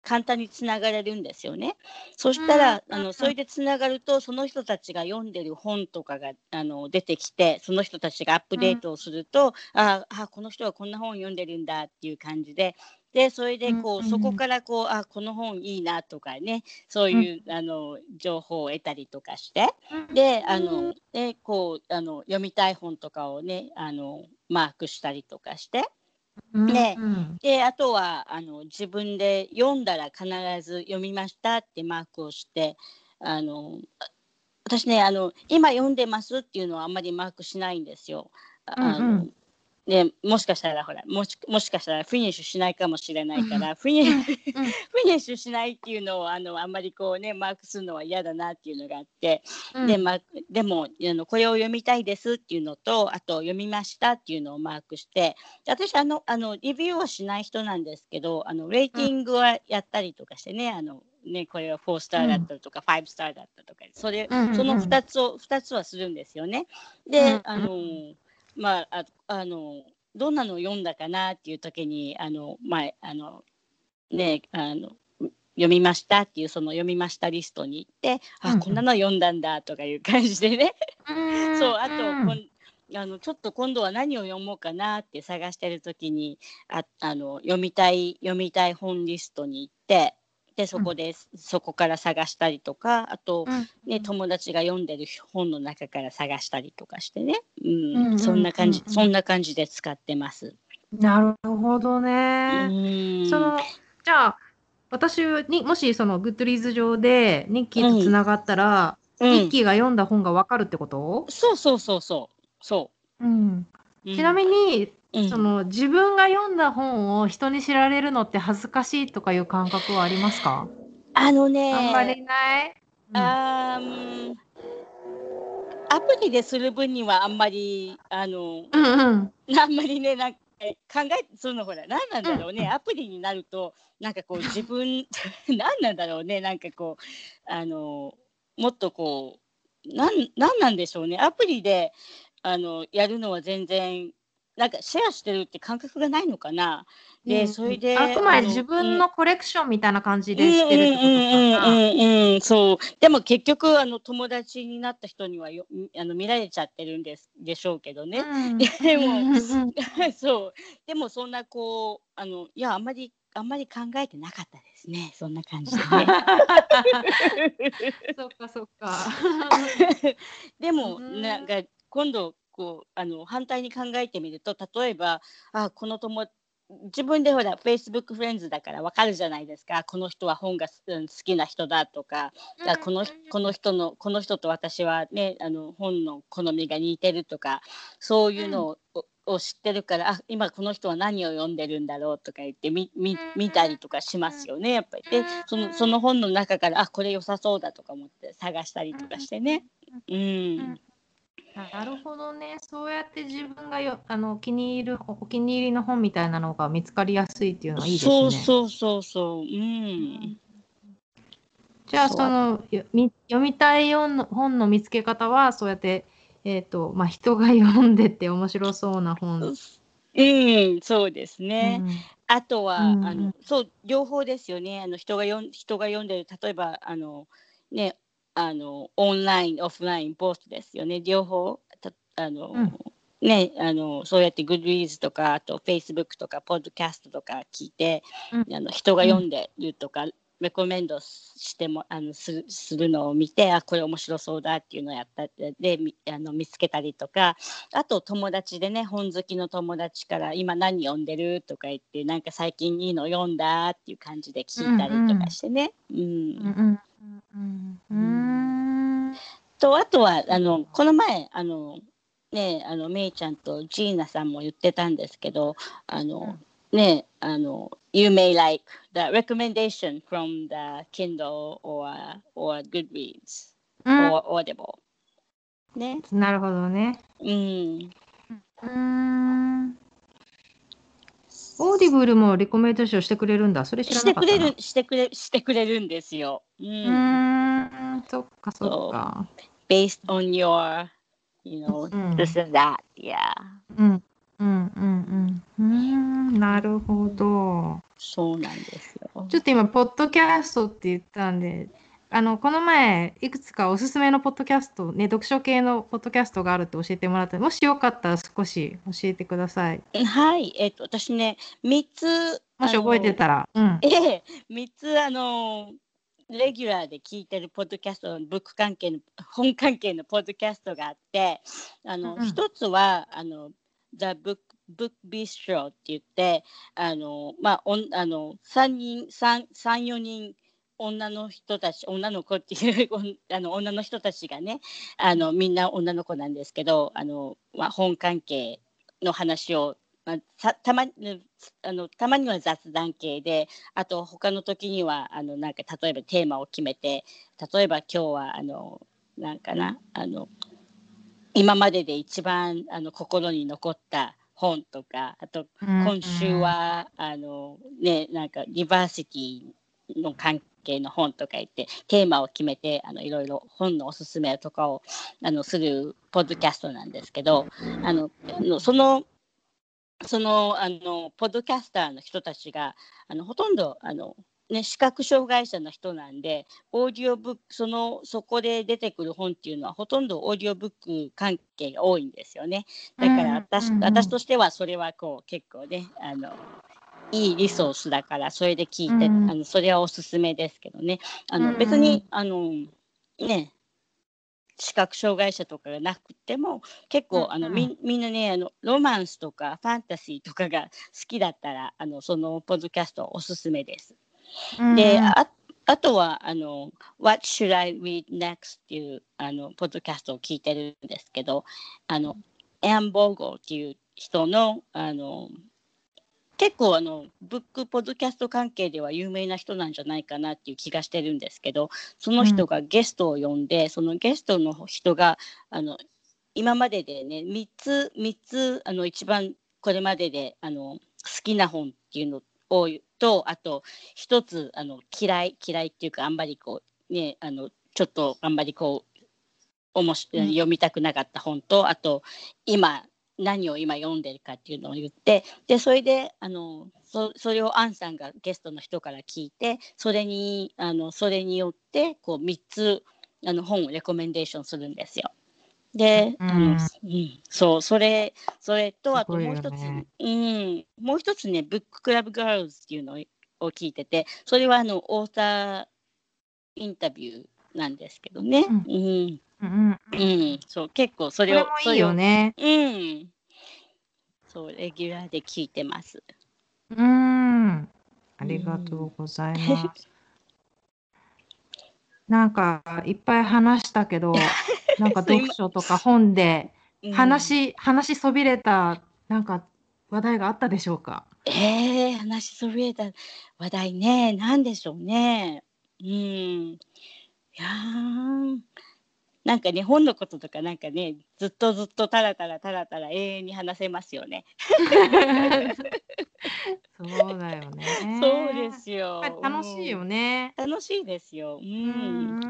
B: 簡単につながれるんですよね。そしたら、
A: うん
B: あのそれでつながるとその人たちが読んでる本とかがあの出てきてその人たちがアップデートをすると、ああこの人はこんな本読んでるんだっていう感じで。でそれでこう、
A: うん
B: そこからこうあこの本いいなとかねそういう、あの情報を得たりとかしてであのでこうあの読みたい本とかをねあのマークしたりとかしてね
A: うん。
B: であとはあの自分で読んだら必ず読みましたってマークをしてあのあ私ねあの今読んでますっていうのはあんまりマークしないんですよ。ああの
A: うんうん
B: でもしかしたらほらもしもしかしたらフィニッシュしないかもしれないから、フィニッ フィニッシュしないっていうのをあのあんまりこうねマークするのは嫌だなっていうのがあって、
A: うん。
B: でまあ、でもあのこれを読みたいですっていうのとあと読みましたっていうのをマークしてで私あのあのリビューはしない人なんですけどあのレーティングはやったりとかしてね,、あのねこれは4スターだったとか5スターだったとかそれ、
A: うんうんうん。
B: その2つを2つはするんですよね。
A: うん。
B: であのまあああのどんなのを読んだかなっていう時にあのまああのねあの読みましたっていうその読みましたリストに行って、
A: うんうん。
B: あこんなの読んだんだとかいう感じでね、
A: うん
B: そうあと
A: うん
B: こんあのちょっと今度は何を読もうかなって探してる時にああの読みたい読みたい本リストに行ってでそこで、そこから探したりとかあと、ね、友達が読んでる本の中から探したりとかしてね、うん。そんな感じ、そんな感じで使ってます。
A: なるほど
B: う
A: ね。
B: ん。
A: そのじゃあ私にもしその Goodreads 上でニッキーとつながったら、
B: うん。
A: ニッキーが読んだ本がわかるってこと、
B: そうそうそうそう。そ
A: う。ん、
B: う。
A: ちなみに、
B: に、
A: その自分が読んだ本を人に知られるのって恥ずかしいとかいう感覚はありますか、
B: あのね
A: あんまりない、うん。
B: あアプリでする分にはあんまりあの
A: うんうん。
B: あんまりねなんか考えそのほら何なんだろうね、アプリになるとなんかこう 自分何なんだろうね。なんかこうあのもっとこうなんなんなんでしょうね。アプリであのやるのは全然なんかシェアしてるって感覚がないのかな。で、
A: うん
B: それで
A: あくまで
B: の
A: 自分
B: うん。
A: のコレクションみたいな感じでしてるってことか。な。
B: うんうんうんそう。でも結局あの友達になった人にはよあの見られちゃってるんですでしょうけどね、
A: うん。
B: でも そう。でもそんなこうあのいやあんまりあんまり考えてなかったですね。そんな感じで。ね
A: そっかそっか。
B: でも
A: うん。
B: なんか今度こうあの反対に考えてみると例えばあこの友自分でほら Facebook フレンズだからわかるじゃないですか。この人は本がすうん好きな人だとか。だこのこの人のこの人と私はねあの本の好みが似てるとかそういうのを,、を知ってるからあ今この人は何を読んでるんだろうとか言ってみみ見たりとかしますよねやっぱり。でそのその本の中からあこれ良さそうだとか思って探したりとかしてね。うん
A: なるほどね。そうやって自分がよあの気に入るお気に入りの本みたいなのが見つかりやすいっていうのはいいですね。
B: そうそうそうそう。うん。
A: じゃあ
B: そ
A: のよみ読みたい本の見つけ方はそうやってえっ、とまあ人が読んでて面白そうな本。
B: うん、そうですね。
A: うん
B: あとは、
A: うん
B: あのそう両方ですよね。あの人が読ん人が読んでる例えばあのねあのオンラインオフラインボスですよね。両方たあの、
A: うん
B: ねあのそうやって Goodreads とかあと Facebook とか Podcast とか聞いて、
A: うん
B: あの人が読んでるとか、レコメンドしてもあのするするのを見てあこれ面白そうだっていうのをやったでみあの見つけたりとかあと友達でね本好きの友達から今何読んでるとか言ってなんか最近いいの読んだっていう感じで聞いたりとかしてね。うん
A: うんうんうん
B: とあとはあのこの前あのねあのめいちゃん。とジーナさん。も言ってたん。ですけどあの、ねあの You may like the recommendation from the Kindle or or Goodreads
A: うん。
B: or Audible ね
A: なるほどね。
B: うん。
A: うん。 Audible も recommendation してくれるんだ。それ知ら
B: してく
A: なかったな。
B: れるしてくれしてくれるんですよ。うん
A: うーん。そっかそっか。
B: based on your you know
A: うん
B: this and that yeah
A: うん。うんうんうん。うーん。なるほど。
B: そうなんですよ。
A: ちょっと今、ポッドキャストって言ったんで、あの、この前、いくつかおすすめのポッドキャスト、ね、読書系のポッドキャストがあるって教えてもらったもしよかったら少し教えてください。
B: はい、えっ、と私ね三つ
A: もし覚えてたら。うん。
B: ええ、3つあのレギュラーで聞いてるポッドキャストブック関係の本関係のポッドキャストがあってあの、
A: うんうん
B: 一つはあの The Book Book Bistro って言ってあのまあおんあの3人3 4人女の人たち女の子っていう あの女の人たちがねあのみんな女の子なんですけどあの、まあ、本関係の話を、まあ、さたまあのたまには雑談系であと他の時にはあのなんか例えばテーマを決めて例えば今日はあのなんかなあの今までで一番あの心に残った本とかあと今週は、あのねなんかリバーシティの関係の本とか言ってテーマを決めてあのいろいろ本のおすすめとかをあのするポッドキャストなんですけどあのあのそのそのあのポッドキャスターの人たちがあのほとんどあの、ね、視覚障害者の人なんでオーディオブックそのそこで出てくる本っていうのはほとんどオーディオブック関係が多いんですよね。だから私,、
A: うんうんうん
B: 私としてはそれはこう結構ねあのいいリソースだからそれで聞いて、
A: うん。
B: あのそれはおすすめですけどね。あの、
A: うん。うん
B: 別にあのね視覚障害者とかがなくても結構、あのみみんなねあのロマンスとかファンタジーとかが好きだったらあのそのポッドキャストおすすめです。で、ああとはあの「What should I read next?」っていうあのポッドキャストを聞いてるんですけどあのエアン・ボーゴーっていう人のあの結構あのブックポッドキャスト関係では有名な人なんじゃないかなっていう気がしてるんですけどその人がゲストを呼んで、そのゲストの人があの今まででね3つ3つあの一番これまでであの好きな本っていうのをとあと一つあの嫌い嫌いっていうかあんまりこうねあのちょっとあんまりこうおもし
A: うん。
B: 読みたくなかった本とあと今何を今読んでるかっていうのを言ってでそれであのそそれをアンさんがゲストの人から聞いてそれにあのそれによってこう3つあの本をレコメンデーションするんですよ。で、あ
A: うん。
B: のうん、そうそれそれとあともう一つ、
A: ね。
B: うん、もう一つねブッククラブガールズっていうのを聞いててそれはあのオーターインタビューなんですけどね。
A: うん。
B: うん
A: うんうん、
B: うん、そう結構そ
A: そ
B: れを
A: れもいいよね。
B: うんそうレギュラーで聞いてます。
A: うん。ありがとうございます。なんかいっぱい話したけど、なんか読書とか本で
B: うん
A: 話、そびれたなんか話題があったでしょうか？
B: ええ話しそびれた話題ね、なんでしょうね。うん。いやーなんかね、本のこととかなんかね、ずっとずっとたらたらたらたら永遠に話せますよね。
A: そうだよね。
B: そうですよ
A: 楽しいよね。
B: うん。楽しいですよ。う。
A: うんん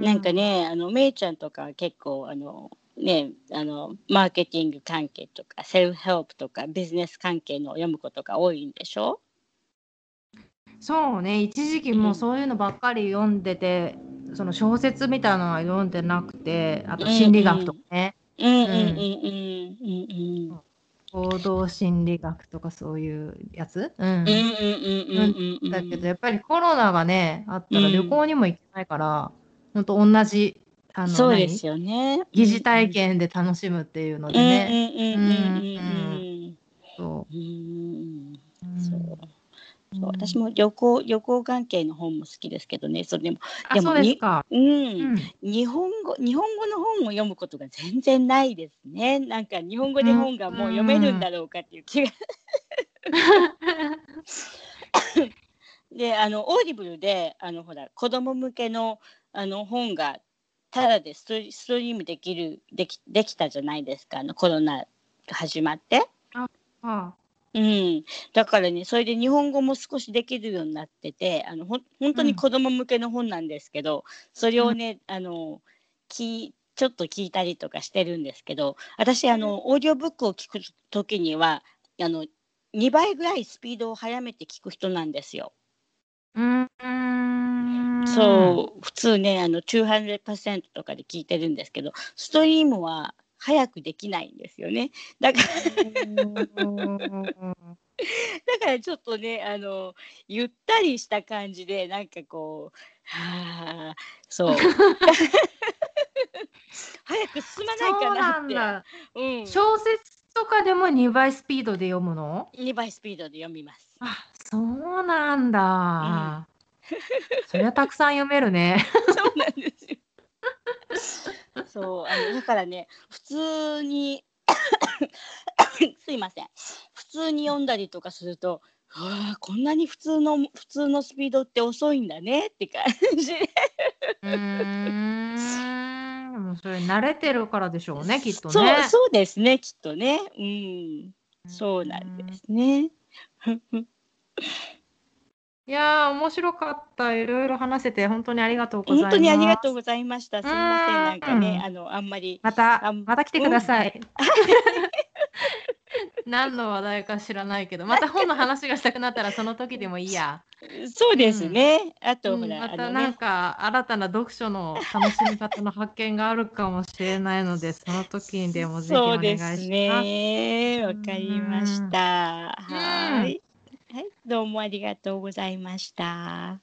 B: なんか。ね、あの、めいちゃんとか結構、あの、ね、あの、マーケティング関係とか、セルフヘルプとか、ビジネス関係の読むことが多いんでしょ？
A: そうね、一時期もうそういうのばっかり読んでて、その小説みたいなのは読んでなくて、あと心理学とかね、
B: うんうんうんうんうん
A: 行動心理学とかそういうやつ、うん。
B: うんうんうんうんうん
A: だけどやっぱりコロナがねあったら
B: うん。
A: 旅行にも行けないから、ほんと同じあの
B: そうですよね。
A: 何？疑似体験で楽しむっていうので
B: うん
A: ね、
B: うんうんうんうん
A: そ
B: う。ん。うん。
A: う、
B: そう私も旅行旅行関係の本も好きですけどねそれでも。
A: あ
B: でも
A: そう
B: ん、
A: うん。
B: 日本語日本語の本を読むことが全然ないですね。なんか日本語で本がもう読めるんだろうかっていう気が。であの Audible であのほら子供向けのあの本がただで stream できるできできたじゃないですか。あのコロナが始まって。
A: あ
B: うん、だからねそれで日本語も少しできるようになっててあのほん本当に子供向けの本なんですけど、それをね、あのきちょっと聞いたりとかしてるんですけど私あのオーディオブックを聞く時にはあの2倍ぐらいスピードを速めて聞く人なんですよ。
A: うんうん。
B: そう普通ねあの200%とかで聞いてるんですけどストリームは早くできないんですよね。だから
A: うん
B: だからちょっとねあのゆったりした感じでなんかこうはあそう。早く進まないかなって。
A: 小説とかでも2倍スピードで読むの
B: ？2倍スピードで読みます。
A: あそうなんだ、そりゃたくさん読めるね。
B: そうなんです。よ。そうあのだからね普通にすいません。普通に読んだりとかするとわあこんなに普通の普通のスピードって遅いんだねって感じ。で
A: うーん。それ慣れてるからでしょうねきっとね。
B: そうそうですねきっとね。うん。そうなんですね。
A: いやー面白かった。いろいろ話せて本当にありがとうございます。
B: 本当にありがとうございました。すみません。
A: うん
B: なんかねあのあんまり
A: また
B: あ
A: また来てください、何の話題か知らないけどまた本の話がしたくなったらその時でもいいや、
B: そうですね。あと
A: うん。またなんか新たな読書の楽しみ方の発見があるかもしれないのでその時にでもぜひお
B: そう
A: 願いします。
B: ですね。わかりました。はい。はい、どうもありがとうございました。